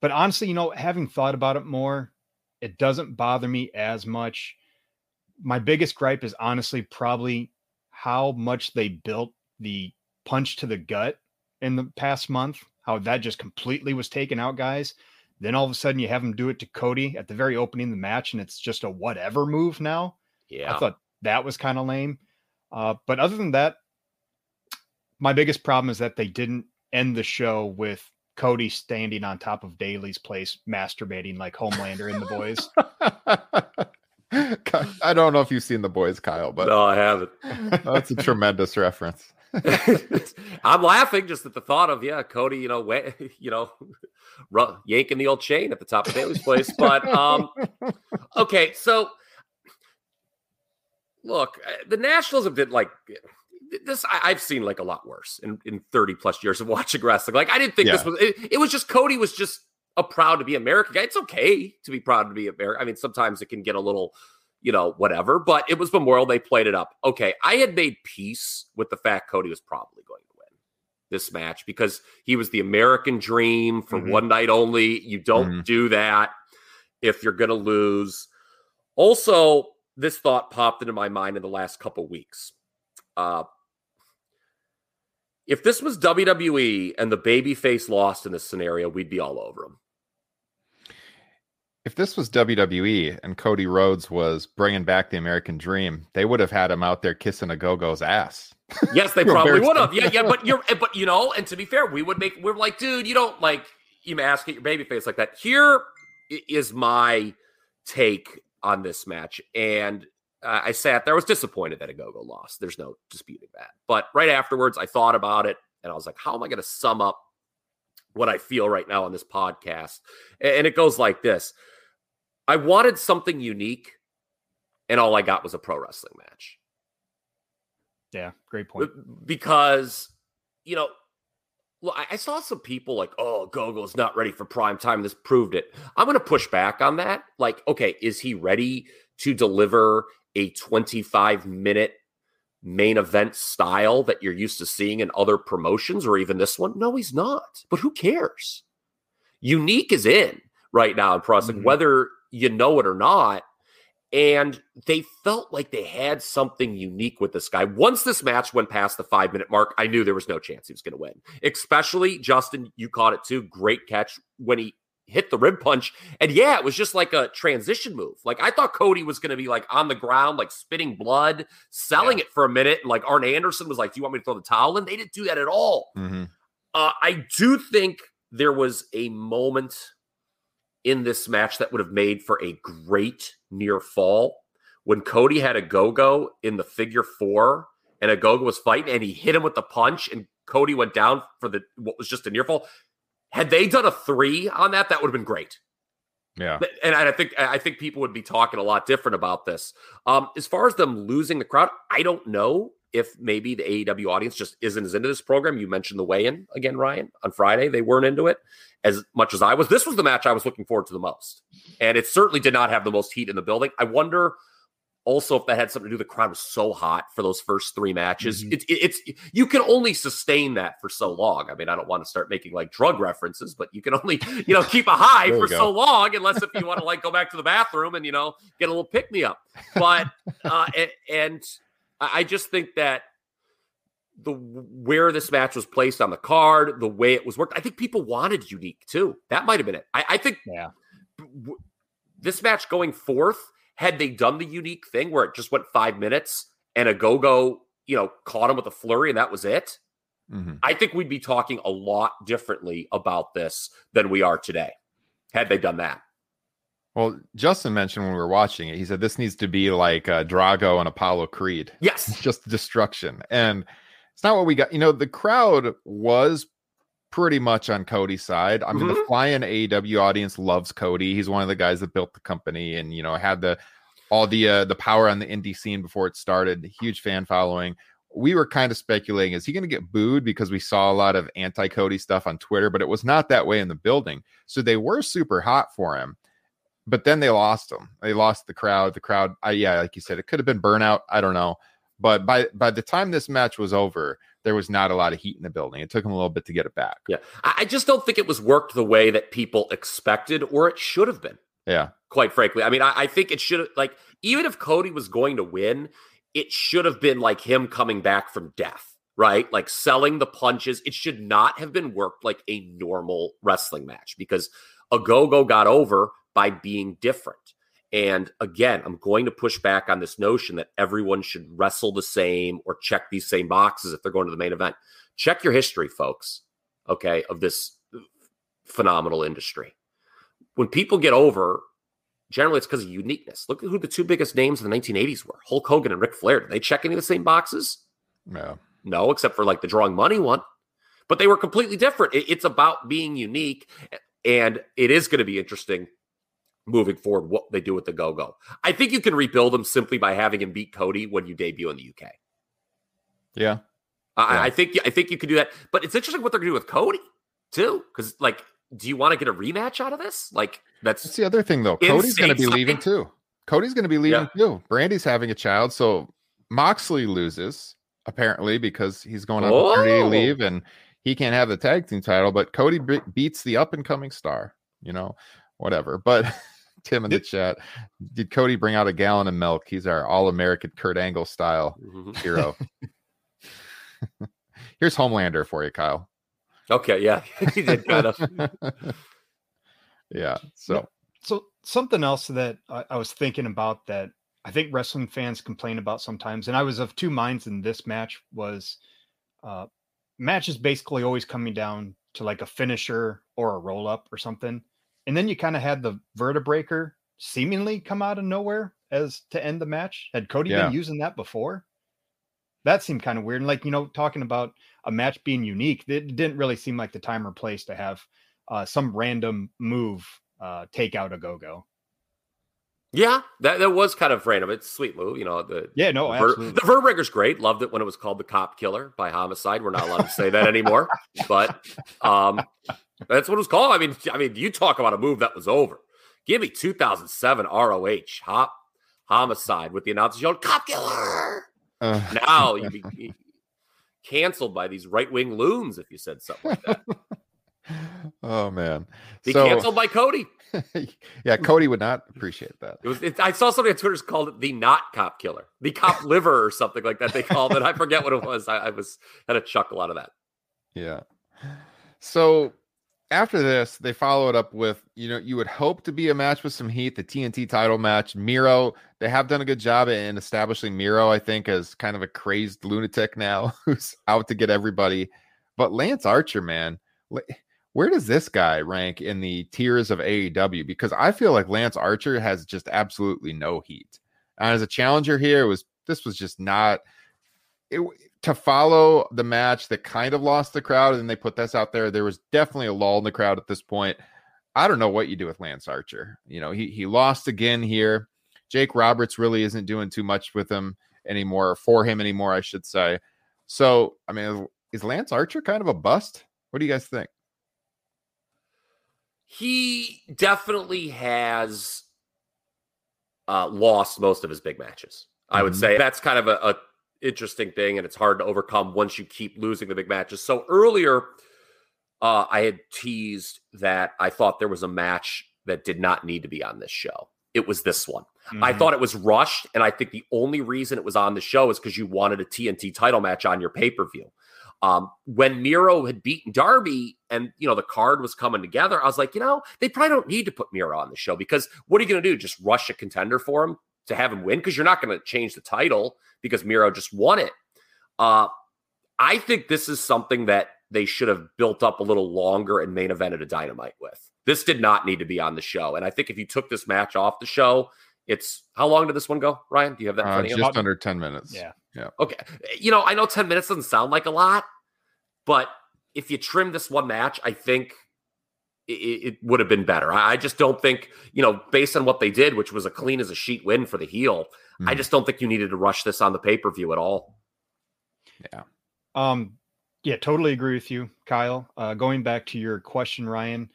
But honestly, you know, having thought about it more, it doesn't bother me as much my biggest gripe is honestly probably how much they built the punch to the gut in the past month, how that just completely was taken out, guys. Then all of a sudden you have them do it to Cody at the very opening of the match, and it's just a whatever move now. Yeah. I thought that was kind of lame. Uh, but other than that, my biggest problem is that they didn't end the show with Cody standing on top of Daily's place, masturbating like Homelander and the boys. I don't know if you've seen the boys, Kyle, but no, I haven't. That's a tremendous reference. I'm laughing just at the thought of yeah, Cody, you know, way, you know, yanking the old chain at the top of Daily's place. But um, okay, so look, uh, the nationalism did like this. I, have seen like a lot worse in, in 30 plus years of watching wrestling. Like I didn't think yeah. this was. It, it was just Cody was just a proud to be American guy. It's okay to be proud to be American. I mean, sometimes it can get a little, you know, whatever, but it was Memorial. They played it up. Okay. I had made peace with the fact Cody was probably going to win this match because he was the American dream for mm-hmm. one night only. You don't mm-hmm. do that if you're going to lose. Also, this thought popped into my mind in the last couple weeks. Uh, if this was WWE and the babyface lost in this scenario, we'd be all over him if this was WWE and Cody Rhodes was bringing back the American Dream, they would have had him out there kissing Ogogo's ass. Yes, they probably would have. Yeah, yeah, but you're, but you know, and to be fair, we would make. We're like, dude, you don't like you mask at your baby face like that. Here is my take on this match, and uh, I sat there. I was disappointed that Ogogo lost. There's no disputing that. But right afterwards, I thought about it, and I was like, how am I going to sum up what I feel right now on this podcast? And it goes like this I wanted something unique, and all I got was a pro wrestling match. Yeah, great point. Because, you know, I saw some people like, oh, Gogo's not ready for prime time. This proved it. I'm going to push back on that. Like, okay, is he ready to deliver a 25 minute main event style that you're used to seeing in other promotions or even this one? No, he's not. But who cares? Unique is in right now in pro wrestling, mm-hmm. whether you know it or not. And they felt like they had something unique with this guy. Once this match went past the five minute mark, I knew there was no chance he was going to win. Especially, Justin, you caught it too. Great catch when he hit the rib punch. And yeah, it was just like a transition move. Like I thought Cody was going to be like on the ground, like spitting blood, selling yeah. it for a minute. And like Arn Anderson was like, Do you want me to throw the towel in? They didn't do that at all. Mm-hmm. Uh, I do think there was a moment in this match that would have made for a great near fall when Cody had Ogogo in the figure four and Ogogo was fighting and he hit him with the punch and Cody went down for the what was just a near fall. Had they done a three on that, that would have been great. Yeah, and I think I think people would be talking a lot different about this. Um, as far as them losing the crowd, I don't know if maybe the AEW audience just isn't as into this program. You mentioned the weigh-in again, Ryan, on Friday. They weren't into it as much as I was. This was the match I was looking forward to the most. And it certainly did not have the most heat in the building. I wonder also if that had something to do, the crowd was so hot for those first three matches. Mhm. It's it's you can only sustain that for so long. I mean, I don't want to start making like drug references, but you can only you know keep a high for go. so long, unless if you want to like go back to the bathroom and you know get a little pick me up. But uh, and, and I I just think that the where this match was placed on the card, the way it was worked, I think people wanted unique too. That might have been it. I, I think Yeah. w- this match going forth, had they done the unique thing where it just went five minutes and Ogogo, you know, caught him with a flurry and that was it, Mhm. I think we'd be talking a lot differently about this than we are today. Had they done that, Well, Justin mentioned when we were watching it, he said this needs to be like uh, Drago and Apollo Creed. yes, just destruction. And it's not what we got. You know, the crowd was pretty much on Cody's side. I mean, the flying AEW audience loves Cody. He's one of the guys that built the company and you know had the all the uh, the power on the indie scene before it started. Huge fan following. We were kind of speculating is he going to get booed because we saw a lot of anti Cody stuff on Twitter, but it was not that way in the building. So they were super hot for him. But then they lost them. They lost the crowd. The crowd, I, yeah, like you said, it could have been burnout. I don't know. But by by the time this match was over, there was not a lot of heat in the building. It took them a little bit to get it back. yeah, I, just don't think it was worked the way that people expected or it should have been. Yeah. quite frankly. I mean, I, I think it should have like even if Cody was going to win, it should have been like him coming back from death, right? Like selling the punches. It should not have been worked like a normal wrestling match because Ogogo got over by being different. And again, I'm going to push back on this notion that everyone should wrestle the same or check these same boxes if they're going to the main event. Check your history, folks, okay, of this phenomenal industry. When people get over, generally it's because of uniqueness. Look at who the two biggest names in the 1980s were Hulk Hogan and Ric Flair. Did they check any of the same boxes? No. No, except for like the drawing money one. But they were completely different. It- it's about being unique. And it is going to be interesting moving forward what they do with the go go. I think you can rebuild him simply by having him beat Cody when you debut in the UK. Yeah. I, Yeah. I think I think you could do that. But it's interesting what they're going to do with Cody too. Because like, do you want to get a rematch out of this? Like, that's That's the other thing though. Cody's going to be leaving too. Cody's going to be leaving too. Brandi's having a child, so Moxley loses apparently because he's going on paternity Oh. leave and he can't have the tag team title. But Cody be- beats the up and coming star. You know, whatever. But Tim in the chat, did Cody bring out a gallon of milk? He's our all American Kurt Angle style Mhm. hero. Here's Homelander for you, Kyle. okay. Yeah, he did kind of. yeah. So So something else that I, I was thinking about that I think wrestling fans complain about sometimes, and I was of two minds in this match was uh match is basically always coming down to like a finisher or a roll up or something. And then you kind of had the vertebreaker seemingly come out of nowhere as to end the match. Had Cody Yeah. been using that before? That seemed kind of weird. And like, you know, talking about a match being unique, it didn't really seem like the time or place to have uh, some random move uh, take out Ogogo. Yeah, that, that was kind of random. It's sweet move, you know. The Yeah, no, the, Ver- the Vertebreaker's great. Loved it when it was called the Cop Killer by Homicide. We're not allowed to say that anymore, but um, that's what it was called. I mean, I mean, you talk about a move that was over. Give me 2007 ROH Hop Homicide with the announcers yelling "Cop Killer." uh, Now you'd be canceled by these right wing loons if you said something like that. oh man. Be So- canceled by Cody. yeah, Cody would not appreciate that. It was. It, I saw somebody on Twitter's called it the not cop killer, the cop liver or something like that. They called it. I forget what it was. I, I was had a chuckle out of that. Yeah. So after this, they follow it up with, you know, you would hope to be a match with some heat, the TNT title match. Miro, they have done a good job in establishing Miro, I think, as kind of a crazed lunatic now who's out to get everybody. But Lance Archer, man, where does this guy rank in the tiers of AEW? Because I feel like Lance Archer has just absolutely no heat. And as a challenger here, it was this was just not it, to follow the match that kind of lost the crowd and they put this out there there was definitely a lull in the crowd at this point. I don't know what you do with lance archer. You know he he lost again here. Jake roberts really isn't doing too much with him anymore or for him anymore i should say. So i mean is lance archer kind of a bust? What do you guys think? He definitely has uh, lost most of his big matches. I would Mhm. say. That's kind of a, a interesting thing, and it's hard to overcome once you keep losing the big matches. So earlier, uh, I had teased that I thought there was a match that did not need to be on this show. It was this one. I Mhm. thought it was rushed, and I think the only reason it was on the show is because you wanted a TNT title match on your pay per view. Um, when Miro had beaten Darby and you know the card was coming together, I was like, you know, they probably don't need to put Miro on the show because what are you going to do? Just rush a contender for him to have him win? Because you're not going to change the title because Miro just won it. Uh, I think this is something that they should have built up a little longer and main evented a dynamite with. This did not need to be on the show. And I think if you took this match off the show, it's how long did this one go, Ryan? Do you have that? Uh, front of just under 10 minutes. Yeah. Yeah. Okay. You know, I know 10 minutes doesn't sound like a lot, but if you trim this one match, I think it, it would have been better. I I just don't think, you know, based on what they did, which was a clean as a sheet win for the heel, I Mhm. just don't think you needed to rush this on the pay per view at all. Yeah. Um, yeah, totally agree with you, Kyle. Uh, going back to your question, Ryan,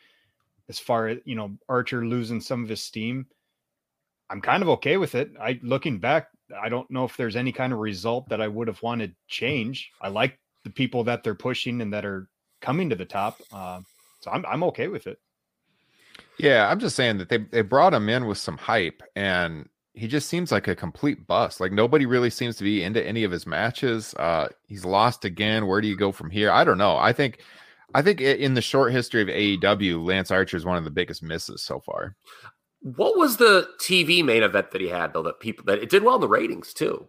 as far as you know, Archer losing some of his steam, I'm kind of okay with it. I looking back, I don't know if there's any kind of result that I would have wanted change. I like the people that they're pushing and that are coming to the top, uh, so I'm I'm okay with it. Yeah, I'm just saying that they they brought him in with some hype, and he just seems like a complete bust. Like nobody really seems to be into any of his matches. Uh, he's lost again. Where do you go from here? I don't know. I think, I think in the short history of AEW, Lance Archer is one of the biggest misses so far. What was the TV main event that he had though? That people that it did well in the ratings too.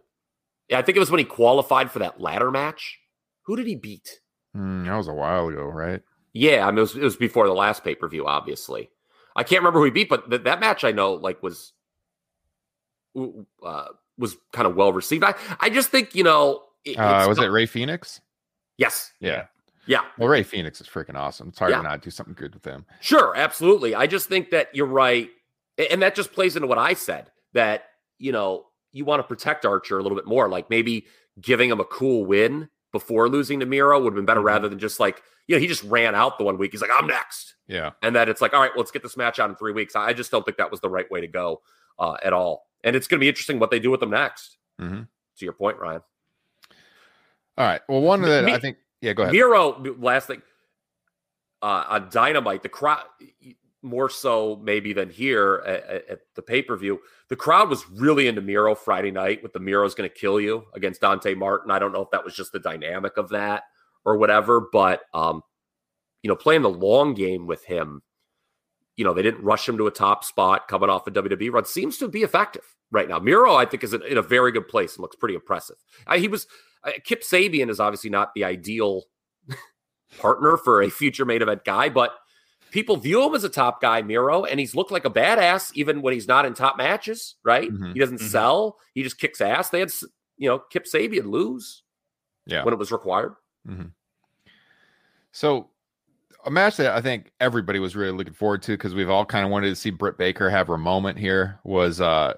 Yeah, I think it was when he qualified for that ladder match. Who did he beat? Hmm, that was a while ago, right? Yeah, I mean it was, it was before the last pay per view. Obviously, I can't remember who he beat, but th- that match I know like was uh, was kind of well received. I I just think you know it, Uh, was not- it Rey Fenix? Yes, Yeah. yeah, Well, Rey Fenix is freaking awesome. It's hard Yeah. to not do something good with him. Sure, absolutely. I just think that you're right. And that just plays into what I said that, you know, you want to protect Archer a little bit more. Like maybe giving him a cool win before losing to Miro would have been better Mhm. rather than just like, you know, he just ran out the one week. He's like, I'm next. Yeah. And then it's like, all right, well, let's get this match out in three weeks. I just don't think that was the right way to go uh, at all. And it's going to be interesting what they do with them next. Mhm. To your point, Ryan. All right. Well, one of the I think. Yeah. Go ahead. Miro, last thing uh, on Dynamite, the crowd more so maybe than here at, at- the pay per view. The crowd was really into Miro Friday night with the Miro's going to kill you against Dante Martin. I don't know if that was just the dynamic of that or whatever, but um, you know, playing the long game with him. You know, they didn't rush him to a top spot coming off a WWE run. Seems to be effective right now. Miro, I think, is in a very good place and looks pretty impressive. Uh, he was uh, Kip Sabian is obviously not the ideal partner for a future main event guy, but people view him as a top guy, Miro, and he's looked like a badass even when he's not in top matches, right? Mhm. He doesn't Mhm. sell, he just kicks ass. They had, you know, Kip Sabian lose Yeah. when it was required. So a match that I think everybody was really looking forward to because we've all kind of wanted to see Britt Baker have her moment here was uh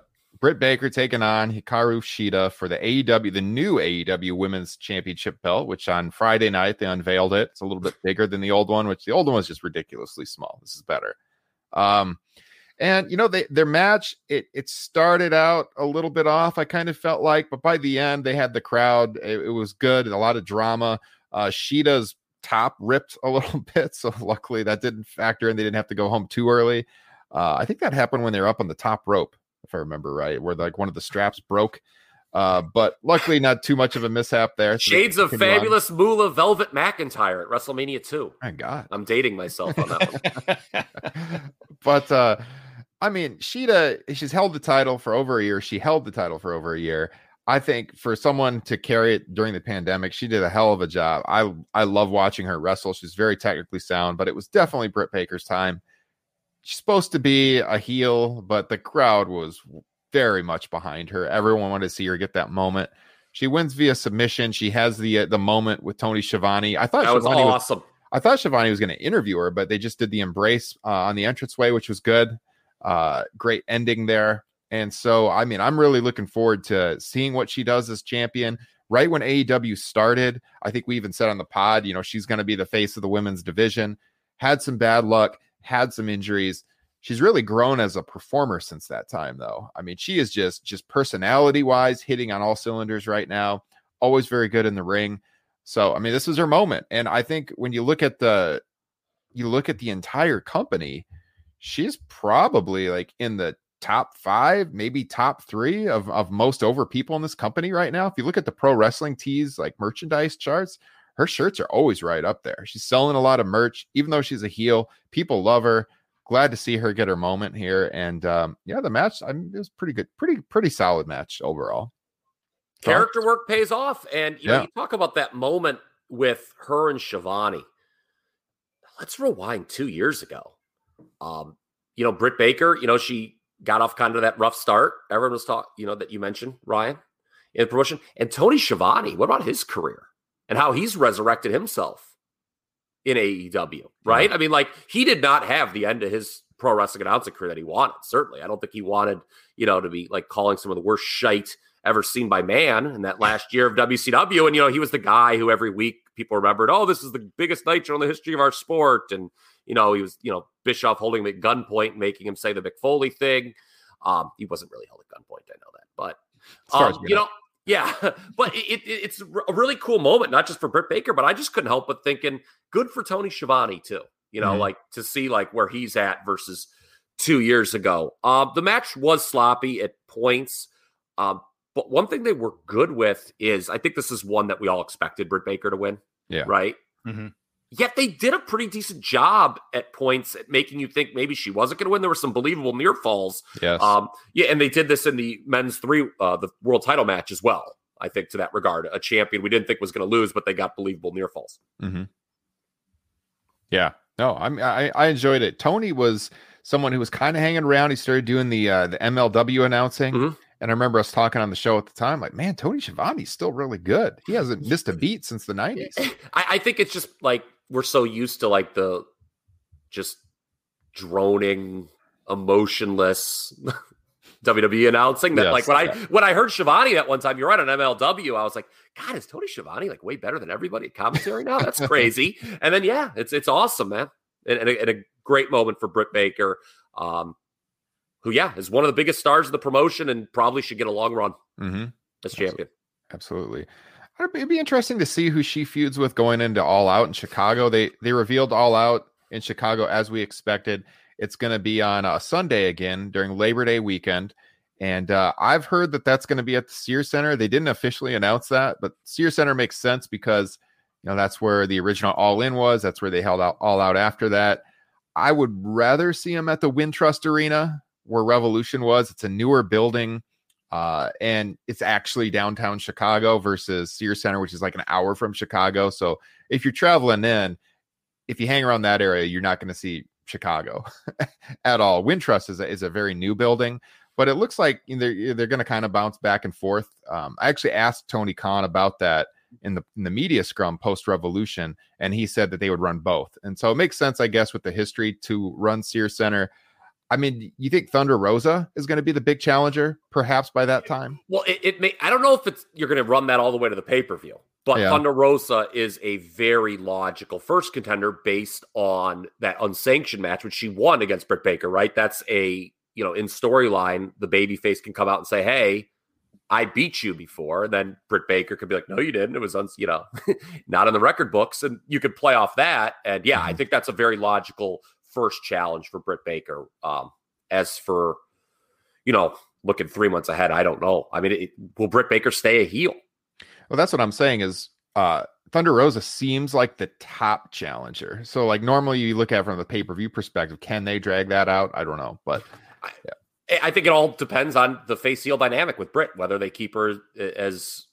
Britt Baker taking on Hikaru Shida for the AEW, the new AEW Women's Championship belt, which on Friday night they unveiled it. It's a little bit bigger than the old one, which the old one was just ridiculously small. This is better. Um, and you know, they their match it it started out a little bit off. I kind of felt like, but by the end they had the crowd. It, it was good, and a lot of drama. Uh, Shida's top ripped a little bit, so luckily that didn't factor in. They didn't have to go home too early. Uh, I think that happened when they were up on the top rope, if I remember right, where like one of the straps broke. Uh, but luckily, not too much of a mishap there. Shades of continue on. fabulous Moolah Velvet McIntyre at WrestleMania 2. My God. I'm dating myself on that one. but uh I mean, Shida, she's held the title for over a year. She held the title for over a year. I think for someone to carry it during the pandemic, she did a hell of a job. I I love watching her wrestle. She's very technically sound, but it was definitely Britt Baker's time. She's supposed to be a heel, but the crowd was very much behind her. Everyone wanted to see her get that moment. She wins via submission. She has the uh, the moment with Tony Schiavone. I thought That was Schiavone was awesome. I thought Schiavone was going to interview her, but they just did the embrace uh, on the entranceway, which was good. Uh, great ending there. And so, I mean, I'm really looking forward to seeing what she does as champion. Right when AEW started, I think we even said on the pod, you know, she's going to be the face of the women's division. Had some bad luck, had some injuries. She's really grown as a performer since that time, though. I mean, she is just just personality wise hitting on all cylinders right now. Always very good in the ring. So, I mean, this is her moment, and I think when you look at the you look at the entire company, she's probably like in the top five, maybe top three of, of most over people in this company right now. If you look at the pro wrestling tees like merchandise charts, her shirts are always right up there. She's selling a lot of merch, even though she's a heel. People love her. Glad to see her get her moment here. And um, yeah, the match I mean, it was pretty good, pretty pretty solid match overall. Character work pays off, and you Yeah. know you talk about that moment with her and Schiavone. Let's rewind two years ago. Um, you know, Britt Baker. You know, she got off kind of that rough start. Everyone was talking. You know that you mentioned Ryan in the promotion, and Tony Schiavone. What about his career and how he's resurrected himself in AEW? Right. I mean, like he did not have the end of his pro wrestling announcing career that he wanted. Certainly, I don't think he wanted you know to be like calling some of the worst shite ever seen by man in that last year of WCW. And, you know, he was the guy who every week people remembered, oh, this is the biggest nitro in the history of our sport. And, you know, he was, you know, Bischoff holding him at gunpoint, making him say the Mick Foley thing. Um, he wasn't really held at gunpoint, I know that. But, As far as um, you know. Yeah, but it, it, it's a really cool moment, not just for Britt Baker, but I just couldn't help but thinking, good for Tony Schiavone too. You know, Mhm. like to see like where he's at versus two years ago. Um, the match was sloppy at points. Um, but one thing they were good with is I think this is one that we all expected Britt Baker to win. Yeah. Right. Mhm. Yet they did a pretty decent job at points at making you think maybe she wasn't going to win. There were some believable near falls. Yes. Um, yeah, and they did this in the men's three, uh, the world title match as well. I think to that regard, a champion we didn't think was going to lose, but they got believable near falls. Mm-hmm. Yeah, no, I'm I, I enjoyed it. Tony was someone who was kind of hanging around. He started doing the uh, the MLW announcing, Mhm. and I remember us talking on the show at the time, like, man, Tony Schiavone's still really good. He hasn't missed a beat since the '90s. I, I think it's just like we're so used to like the just droning, emotionless WWE announcing that Yes, like when I when I heard Schiavone that one time, you're right on MLW, I was like, God, is Tony Schiavone like way better than everybody at commentary now? That's crazy. and then yeah, it's it's awesome, man. And, and, a, and a great moment for Britt Baker. Um who, yeah, is one of the biggest stars of the promotion and probably should get a long run Mm-hmm. as champion. Absolutely. Be- It'd be interesting to see who she feuds with going into All Out in Chicago. They they revealed All Out in Chicago as we expected. It's going to be on a Sunday again during Labor Day weekend, and uh, I've heard that that's going to be at the Sears Center. They didn't officially announce that, but Sears Center makes sense because you know that's where the original All In was. That's where they held out All Out after that. I would rather see them at the Wintrust Arena where Revolution was. It's a newer building uh, and it's actually downtown Chicago versus Sears Center, which is like an hour from Chicago. So if you're traveling in, if you hang around that area, you're not going to see Chicago at all. Wintrust is a, is a very new building, but it looks like they're they're going to kind of bounce back and forth. Um, I actually asked Tony Khan about that in the in the media scrum post Revolution, and he said that they would run both. And so it makes sense, I guess, with the history to run Sears Center. I mean, you think Thunder Rosa is going to be the big challenger, perhaps by that time? Well, it, it may. I don't know if it's you're going to run that all the way to the pay per view, but Yeah. Thunder Rosa is a very logical first contender based on that unsanctioned match, which she won against Britt Baker. Right? That's a you know in storyline, the babyface can come out and say, "Hey, I beat you before." And then Britt Baker could be like, "No, you didn't. It was uns- you know not in the record books," and you could play off that. And yeah, I mm-hmm. think that's a very logical first challenge for Britt Baker. Um, as for you know, looking three months ahead, I don't know. I mean, it, will Britt Baker stay a heel? Well, that's what I'm saying is uh Thunder Rosa seems like the top challenger. So like normally you look at it from the pay-per-view perspective, can they drag that out? I don't know, but I- I think it all depends on the face heel dynamic with Britt, whether they keep her as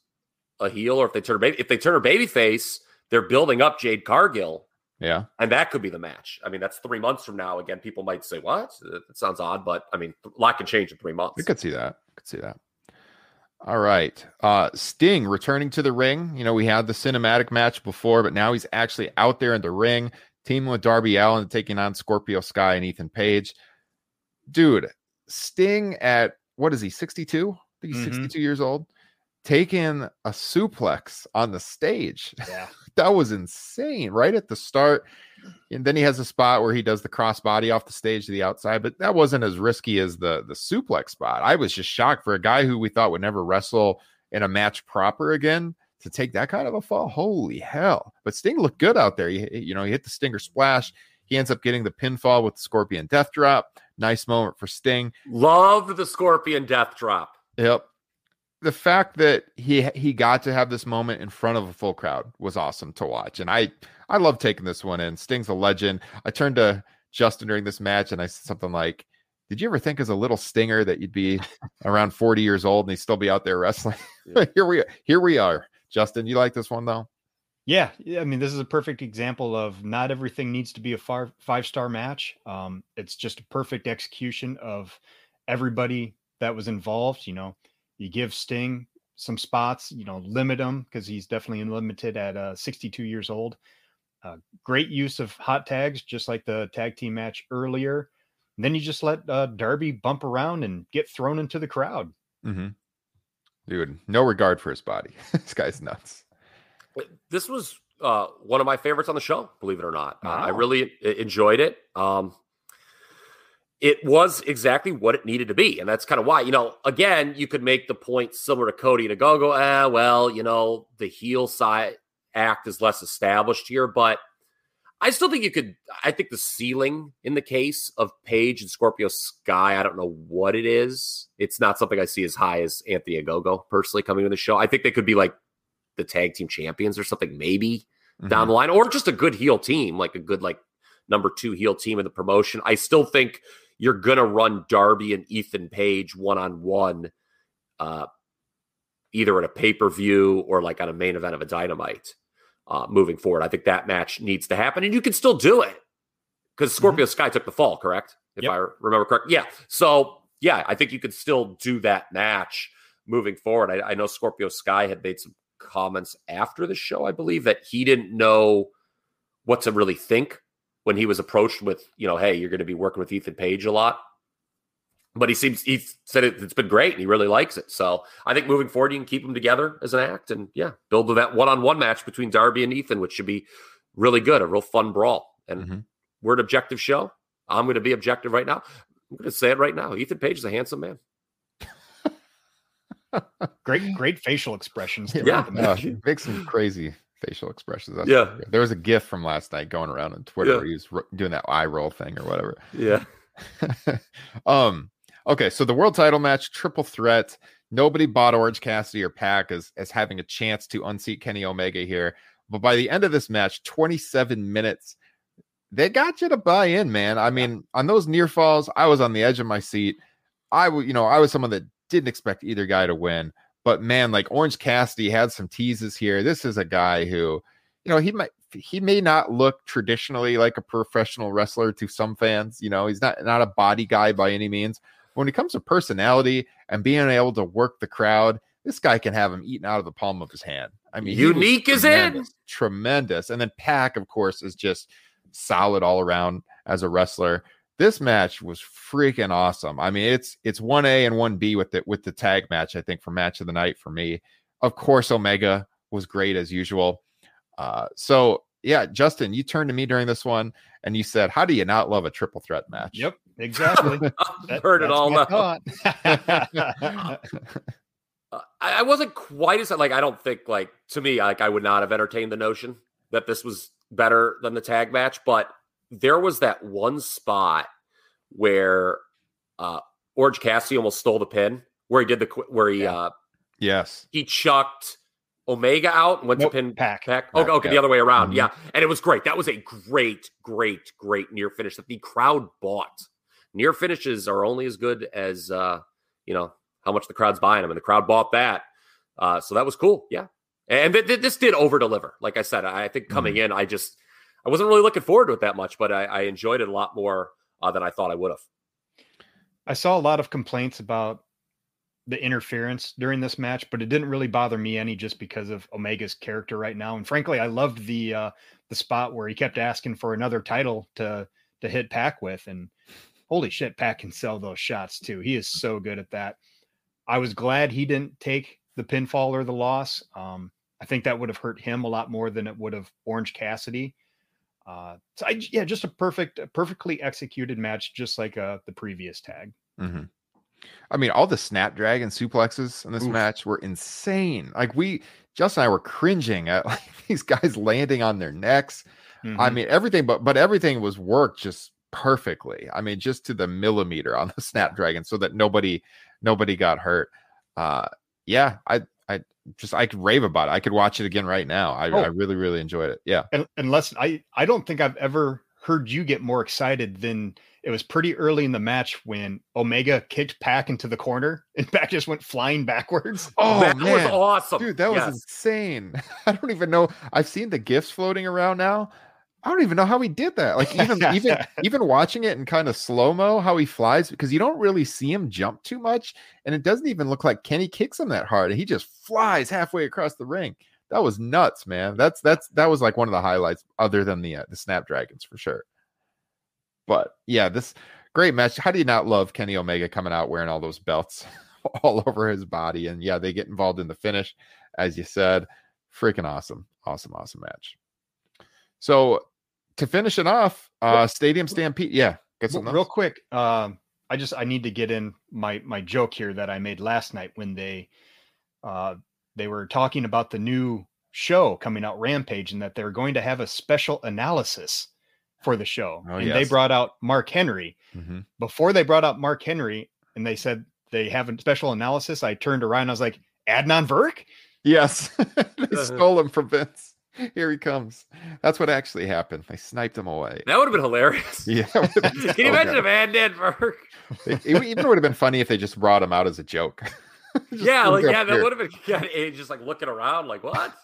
a heel or if they turn her baby. If they turn her baby face, they're building up Jade Cargill, yeah. and that could be the match. I mean, that's three months from now. Again, people might say, "What? That sounds odd," but I mean, a lot can change in three months. We could see that. We Could see that. All right. Uh Sting returning to the ring. You know, we had the cinematic match before, but now he's actually out there in the ring, teaming with Darby Allin, taking on Scorpio Sky and Ethan Page. Dude, Sting at what is he, 62? I think he's Mhm. 62 years old, taking a suplex on the stage. Yeah. that was insane right at the start and then he has a spot where he does the crossbody off the stage to the outside, but that wasn't as risky as the the suplex spot. I was just shocked for a guy who we thought would never wrestle in a match proper again to take that kind of a fall. Holy hell! But Sting looked good out there. He, you know, he hit the stinger splash. He ends up getting the pinfall with the Scorpion Death Drop. Nice moment for Sting. Love the Scorpion Death Drop. Yep. The fact that he he got to have this moment in front of a full crowd was awesome to watch, and I I love taking this one in. Sting's a legend. I turned to Justin during this match and I said something like, "Did you ever think as a little stinger that you'd be around 40 years old and he'd still be out there wrestling?" Yeah. here we here we are. Justin, you like this one though? Yeah, yeah, I mean, this is a perfect example of not everything needs to be a far, five star match. Um, it's just a perfect execution of everybody that was involved. You know, you give Sting some spots, you know, limit him because he's definitely limited at uh, 62 years old. Uh, great use of hot tags, just like the tag team match earlier. And then you just let uh, Darby bump around and get thrown into the crowd. Mm-hmm. Dude, no regard for his body. this guy's nuts. This was uh, one of my favorites on the show, believe it or not. Uh, I really enjoyed it. Um, it was exactly what it needed to be. And that's kind of why, you know, again, you could make the point similar to Cody to go, go, ah, well, you know, the heel side act is less established here, but I still think you could. I think the ceiling in the case of Page and Scorpio Sky, I don't know what it is. It's not something I see as high as Anthony Ogogo personally coming to the show. I think they could be like the tag team champions or something, maybe down the line, or just a good heel team, like a good like number two heel team in the promotion. I still think you're gonna run Darby and Ethan Page one on one, uh, either at a pay per view or like on a main event of a Dynamite. Uh, moving forward, I think that match needs to happen, and you can still do it because Scorpio Sky took the fall, correct? If Yep. I remember correct, yeah. So yeah, I think you could still do that match moving forward. I, I know Scorpio Sky had made some comments after the show, I believe, that he didn't know what to really think when he was approached with, you know, hey, you're going to be working with Ethan Page a lot. But he seems he said it, it's been great and he really likes it. So I think moving forward, you can keep them together as an act and yeah, build that one on one match between Darby and Ethan, which should be really good, a real fun brawl. And Mhm. we're an objective show. I'm going to be objective right now. I'm going to say it right now. Ethan Page is a handsome man. Great, great facial expressions. Yeah. throughout the Uh, match. crazy facial expressions. That's Yeah. There was a GIF from last night going around on Twitter Yeah. where he was ro- doing that eye roll thing or whatever. Yeah. um. Okay, so the world title match, triple threat. Nobody bought Orange Cassidy or Pac as as having a chance to unseat Kenny Omega here. But by the end of this match, 27 minutes, they got you to buy in, man. I mean, on those near falls, I was on the edge of my seat. I you know, I was someone that didn't expect either guy to win. But man, like Orange Cassidy had some teases here. This is a guy who, you know, he might he may not look traditionally like a professional wrestler to some fans. You know, he's not not a body guy by any means. When it comes to personality and being able to work the crowd, this guy can have him eaten out of the palm of his hand. I mean, Unique is in. tremendous, tremendous. And then PAC, of course, is just solid all around as a wrestler. This match was freaking awesome. I mean, it's it's one A and one B with it with the tag match. I think for match of the night for me. Of course, Omega was great as usual. Uh, so yeah, Justin, you turned to me during this one and you said, "How do you not love a triple threat match?" Yep, exactly. I've That- heard it all my now. Uh, I, I wasn't quite as like I don't think like to me like I would not have entertained the notion that this was better than the tag match, but there was that one spot where uh Orange Cassidy almost stole the pin where he did the where he Yeah. uh yes. he chucked Omega out and went Nope, to pin Pac. Pac. Pac, Okay, the other way around. Mhm. Yeah, and it was great. That was a great, great, great near finish that the crowd bought. Near finishes are only as good as uh, you know how much the crowd's buying them, and the crowd bought that. Uh, so that was cool. Yeah, and th- th- this did over deliver. Like I said, I I think coming in, I just I wasn't really looking forward to it that much, but I, I enjoyed it a lot more uh, than I thought I would have. I saw a lot of complaints about the interference during this match, but it didn't really bother me any just because of Omega's character right now. And frankly, I loved the uh the spot where he kept asking for another title to to hit PAC with. And holy shit, PAC can sell those shots too. He is so good at that. I was glad he didn't take the pinfall or the loss. Um, I think that would have hurt him a lot more than it would have Orange Cassidy. Uh, so I, yeah, just a perfect, a perfectly executed match, just like uh, the previous tag. Mhm. I mean, all the snapdragon suplexes in this Oof. match were insane. Like we, Justin and I were cringing at like these guys landing on their necks. I Mhm. mean, everything, but but everything was worked just perfectly. I mean, just to the millimeter on the snapdragon, so that nobody nobody got hurt. Uh, yeah, I I just I could rave about it. I could watch it again right now. I, Oh. I really really enjoyed it. Yeah. Un- unless I, I don't think I've ever heard you get more excited than it was pretty early in the match when Omega kicked PAC into the corner and PAC just went flying backwards. Oh that was awesome, dude, that was insane. I don't even know. I've seen the gifs floating around now. I don't even know how he did that. Like even even even watching it in kind of slow mo, how he flies because you don't really see him jump too much, and it doesn't even look like Kenny kicks him that hard. He just flies halfway across the ring. That was nuts, man. That's that's that was like one of the highlights, other than the uh, the Snapdragons for sure. But yeah, this great match. How do you not love Kenny Omega coming out wearing all those belts all over his body? And yeah, they get involved in the finish, as you said. Freaking awesome, awesome, awesome match. So to finish it off, uh Stadium Stampede. Yeah, get some real quick, um, I just I need to get in my my joke here that I made last night when they uh they were talking about the new show coming out Rampage and that they're going to have a special analysis for the show. Oh, and they brought out Mark Henry. Mhm. Before they brought out Mark Henry and they said they have a special analysis, I turned around I was like, Adnan Virk? Yes, they stole him from Vince. Here he comes. That's what actually happened. They sniped him away. That would have been hilarious. Yeah, been Can you imagine good. if Adnan Virk? It, it even would have been funny if they just brought him out as a joke. Yeah, like yeah, that would have been yeah, just like looking around, like what?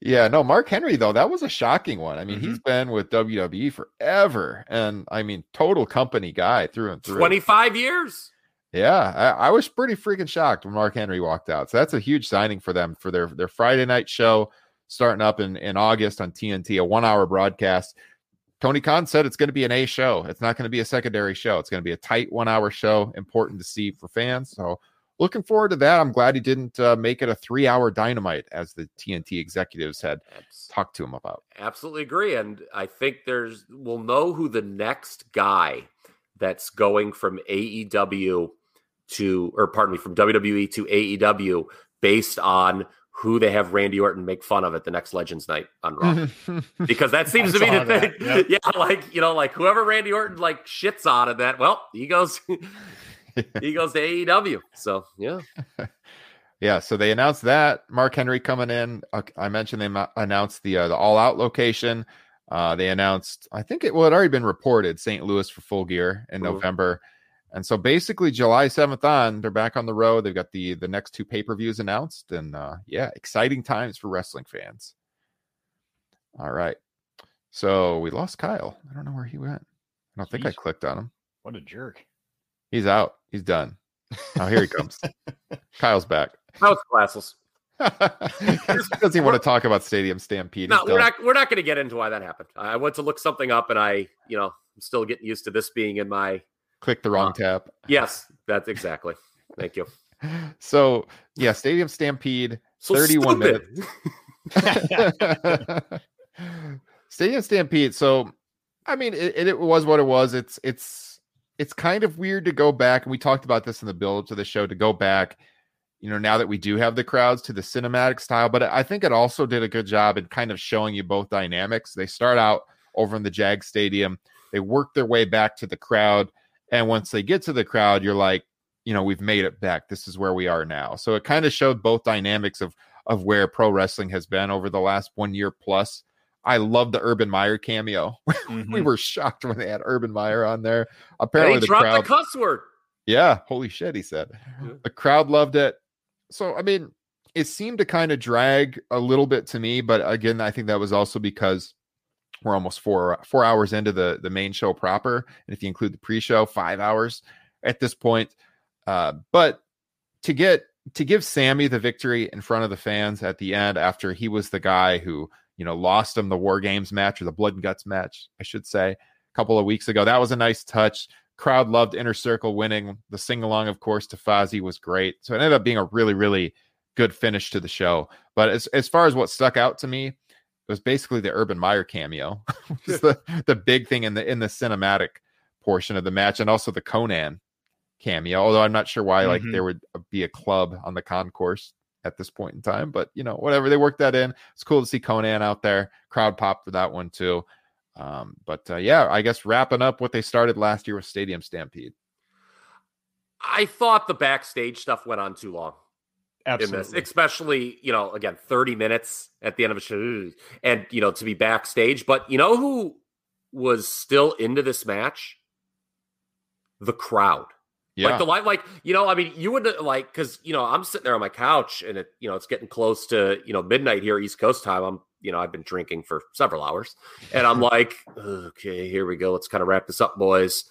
yeah, no, Mark Henry though, that was a shocking one. I mean, Mm-hmm. he's been with WWE forever, and I mean, total company guy through and through. Twenty five years. Yeah, I, I was pretty freaking shocked when Mark Henry walked out. So that's a huge signing for them for their their Friday night show starting up in in August on TNT, a one hour broadcast. Tony Khan said it's going to be an A show. It's not going to be a secondary show. It's going to be a tight one hour show, important to see for fans. So looking forward to that. I'm glad he didn't uh, make it a three hour dynamite as the TNT executives had Abs- talked to him about. Absolutely agree, and I think there's we'll know who the next guy that's going from AEW to, or pardon me, from WWE to AEW based on who they have Randy Orton make fun of at the next Legends Night on Raw. because that seems to be the thing. yep. Yeah, like you know, like whoever Randy Orton like shits on and that, well, he goes he goes to AEW. So yeah. Yeah, so they announced that Mark Henry coming in. Uh, I mentioned they announced the uh, the All Out location. Uh, they announced, I think it well, it already been reported St. Louis for Full Gear in Mhm. November, and so basically July seventh on, they're back on the road. They've got the the next two pay per views announced, and uh, yeah, exciting times for wrestling fans. All right, so we lost Kyle. I don't know where he went. I don't think I clicked on him. What a jerk. He's out. He's done. Oh, here he comes. Kyle's back. House classes. doesn't want to talk about Stadium Stampede. No, He's we're not we're not gonna get into why that happened. I went to look something up and I, you know, I'm still getting used to this being in my Click the wrong uh, tab. yes, that's exactly. Thank you. So yeah, Stadium Stampede, So 31 stupid. minutes. Stadium Stampede. So I mean, it, it, it was what it was. It's it's it's kind of weird to go back, and we talked about this in the build to the show to go back. You know, now that we do have the crowds to the cinematic style, but I think it also did a good job in kind of showing you both dynamics. They start out over in the Jag Stadium, they work their way back to the crowd, and once they get to the crowd, you're like, you know, we've made it back. This is where we are now. So it kind of showed both dynamics of of where pro wrestling has been over the last one year plus. I love the Urban Meyer cameo. we Mhm. were shocked when they had Urban Meyer on there. Apparently, he the dropped crowd. the cuss word. Yeah, holy shit, he said. Yeah. The crowd loved it. So, I mean, it seemed to kind of drag a little bit to me, but again, I think that was also because we're almost four four hours into the the main show proper, and if you include the pre-show, five hours at this point. Uh, but to get to give Sammy the victory in front of the fans at the end after he was the guy who you know lost him the War Games match or the Blood and Guts match, I should say, a couple of weeks ago. That was a nice touch crowd loved Inner Circle winning. The sing along, of course, to Fozzy was great. So it ended up being a really, really good finish to the show. But as, as far as what stuck out to me, it was basically the Urban Meyer cameo. was the the big thing in the in the cinematic portion of the match, and also the Conan cameo. Although I'm not sure why like Mhm. there would be a club on the concourse at this point in time, but you know whatever they worked that in. It's cool to see Conan out there. Crowd pop for that one too. Um, but uh, yeah, I guess wrapping up what they started last year with Stadium Stampede. I thought the backstage stuff went on too long. Absolutely. especially you know again 30 minutes at the end of a show and you know to be backstage. But you know who was still into this match? The crowd. Yeah, like the light like you know i mean you would like because you know i'm sitting there on my couch and it you know it's getting close to you know midnight here east coast time. I'm you know i've been drinking for several hours and i'm like okay here we go. Let's kind of wrap this up boys.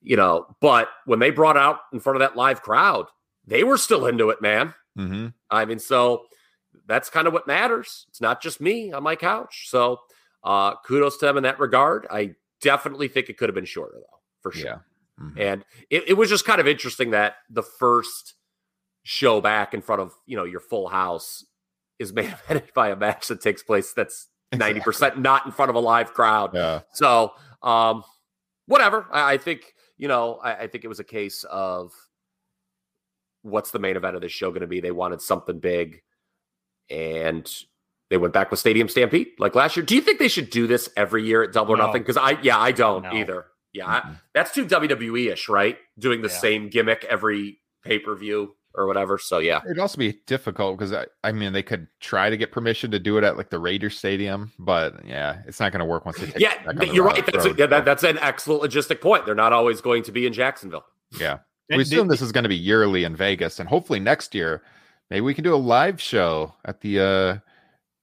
You know but when they brought out in front of that live crowd they were still into it man hmm I mean, so that's kind of what matters. It's not just me on my couch. So uh kudos to them in that regard. I definitely think it could have been shorter though, for sure. yeah. Mhm. And it, it was just kind of interesting that the first show back in front of you know your full house is evented by a match that takes place that's 90% not in front of a live crowd. Yeah. So, um, whatever. I, I think you know. I, I think it was a case of what's the main event of this show going to be. They wanted something big, and they went back with Stadium Stampede like last year. Do you think they should do this every year at Double or No. Nothing? Because I, yeah, I don't No. either. Yeah, I- Mhm. that's too WWE ish, right? Doing the Yeah. same gimmick every pay per view or whatever. So yeah, It'd also be difficult because I, I mean they could try to get permission to do it at like the Raiders Stadium, but yeah, it's not going to work once they take it yeah, back on you're road- right. That's a, road, yeah, that, that's an excellent logistic point. They're not always going to be in Jacksonville. yeah. We assume this is going to be yearly in Vegas, and hopefully next year, maybe we can do a live show at the uh,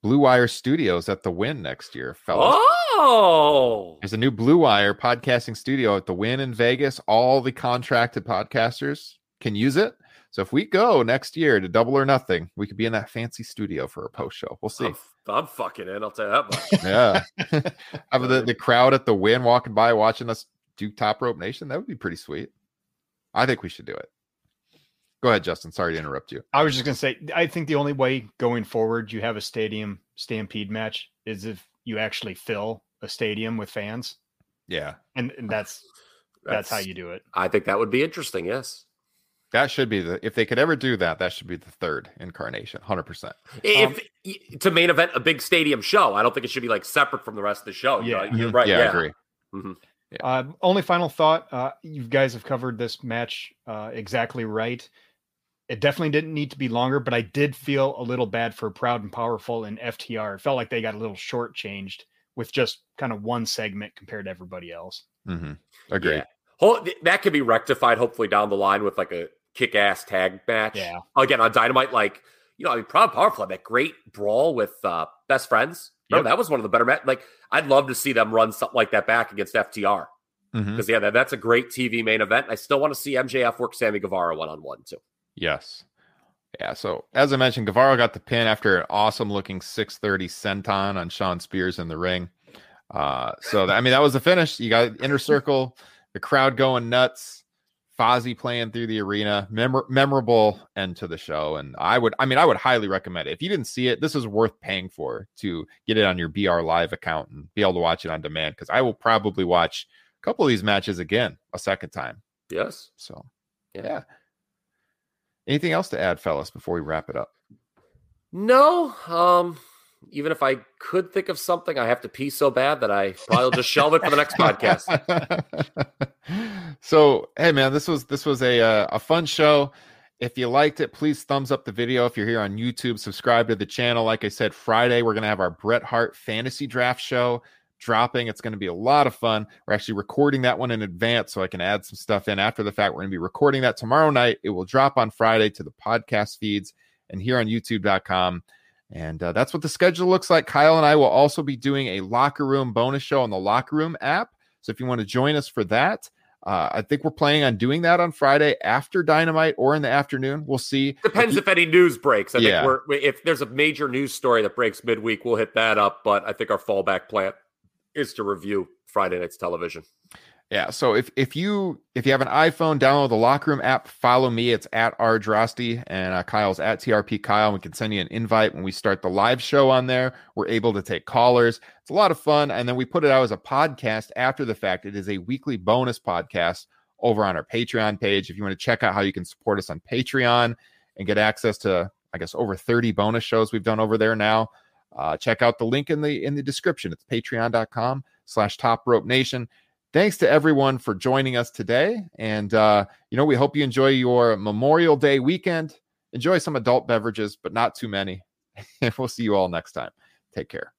Blue Wire Studios at the Wynn next year, fellas. Oh, There's a new Blue Wire podcasting studio at the Wynn in Vegas. All the contracted podcasters can use it. So if we go next year to Double or Nothing, we could be in that fancy studio for a post show. We'll see. I'm, I'm fucking in. I'll tell you that much. Yeah. Have the, the crowd at the Wynn walking by watching us do Top Rope Nation. That would be pretty sweet. I think we should do it. Go ahead, Justin. Sorry to interrupt you. I was just gonna say, I think the only way going forward you have a stadium stampede match is if you actually fill a stadium with fans, Yeah. and, and that's that's how you do it. I think that would be interesting. Yes. That should be the if they could ever do that, that should be the third incarnation. Hundred percent. If to main event a big stadium show, I don't think it should be like separate from the rest of the show. Yeah. you're mm-hmm. right. Yeah, Yeah, I agree. Mm-hmm. Mhm. Uh, only final thought: uh, you guys have covered this match uh, exactly right. It definitely didn't need to be longer, but I did feel a little bad for Proud and Powerful and FTR. It felt like they got a little shortchanged with just kind of one segment compared to everybody else. Mm-hmm. Agree. Yeah. Ho- that could be rectified hopefully down the line with like a kick-ass tag match. Yeah. Again on Dynamite, like you know, I mean, Proud and Powerful had that great brawl with uh, Best Friends. Remember, that was one of the better match. Like, I'd love to see them run something like that back against FTR because yeah, that, that's a great TV main event. I still want to see MJF work Sammy Guevara one on one too. Yes. Yeah. So as I mentioned, Guevara got the pin after an awesome looking 630 senton on Shawn Spears in the ring. Uh, so that, I mean, that was the finish. You got inner circle, the crowd going nuts, Fozzy playing through the arena, Memor- memorable end to the show. And I would, I mean, I would highly recommend it. If you didn't see it, this is worth paying for to get it on your BR Live account and be able to watch it on demand. Because I will probably watch a couple of these matches again a second time. Yes. So, Yeah. yeah. Anything else to add, fellas, before we wrap it up? No. Um. Even if I could think of something, I have to pee so bad that I probably just shelve it for the next podcast. so, hey, man, this was this was a uh, a fun show. If you liked it, please thumbs up the video. If you're here on YouTube, subscribe to the channel. Like I said, Friday we're gonna have our Bret Hart fantasy draft show dropping. It's gonna be a lot of fun. We're actually recording that one in advance, so I can add some stuff in after the fact. We're gonna be recording that tomorrow night. It will drop on Friday to the podcast feeds and here on YouTube.com. And uh, that's what the schedule looks like. Kyle and I will also be doing a locker room bonus show on the locker room app. So if you want to join us for that, uh, I think we're planning on doing that on Friday after Dynamite or in the afternoon. We'll see. Depends if any news breaks. I Yeah. think we're if there's a major news story that breaks midweek, we'll hit that up. But I think our fallback plan is to review Friday night's television. Yeah. So if if you if you have an iPhone, download the Locker Room app. Follow me. It's at rdrosty and uh, Kyle's at trp Kyle. We can send you an invite when we start the live show on there. We're able to take callers. It's a lot of fun, and then we put it out as a podcast after the fact. It is a weekly bonus podcast over on our Patreon page. If you want to check out how you can support us on Patreon and get access to, I guess, over 30 bonus shows we've done over there now, uh, check out the link in the in the description. It's patreon.com slash top rope nation thanks to everyone for joining us today. And, uh, you know, we hope you enjoy your Memorial Day weekend. Enjoy some adult beverages, but not too many. And we'll see you all next time. Take care.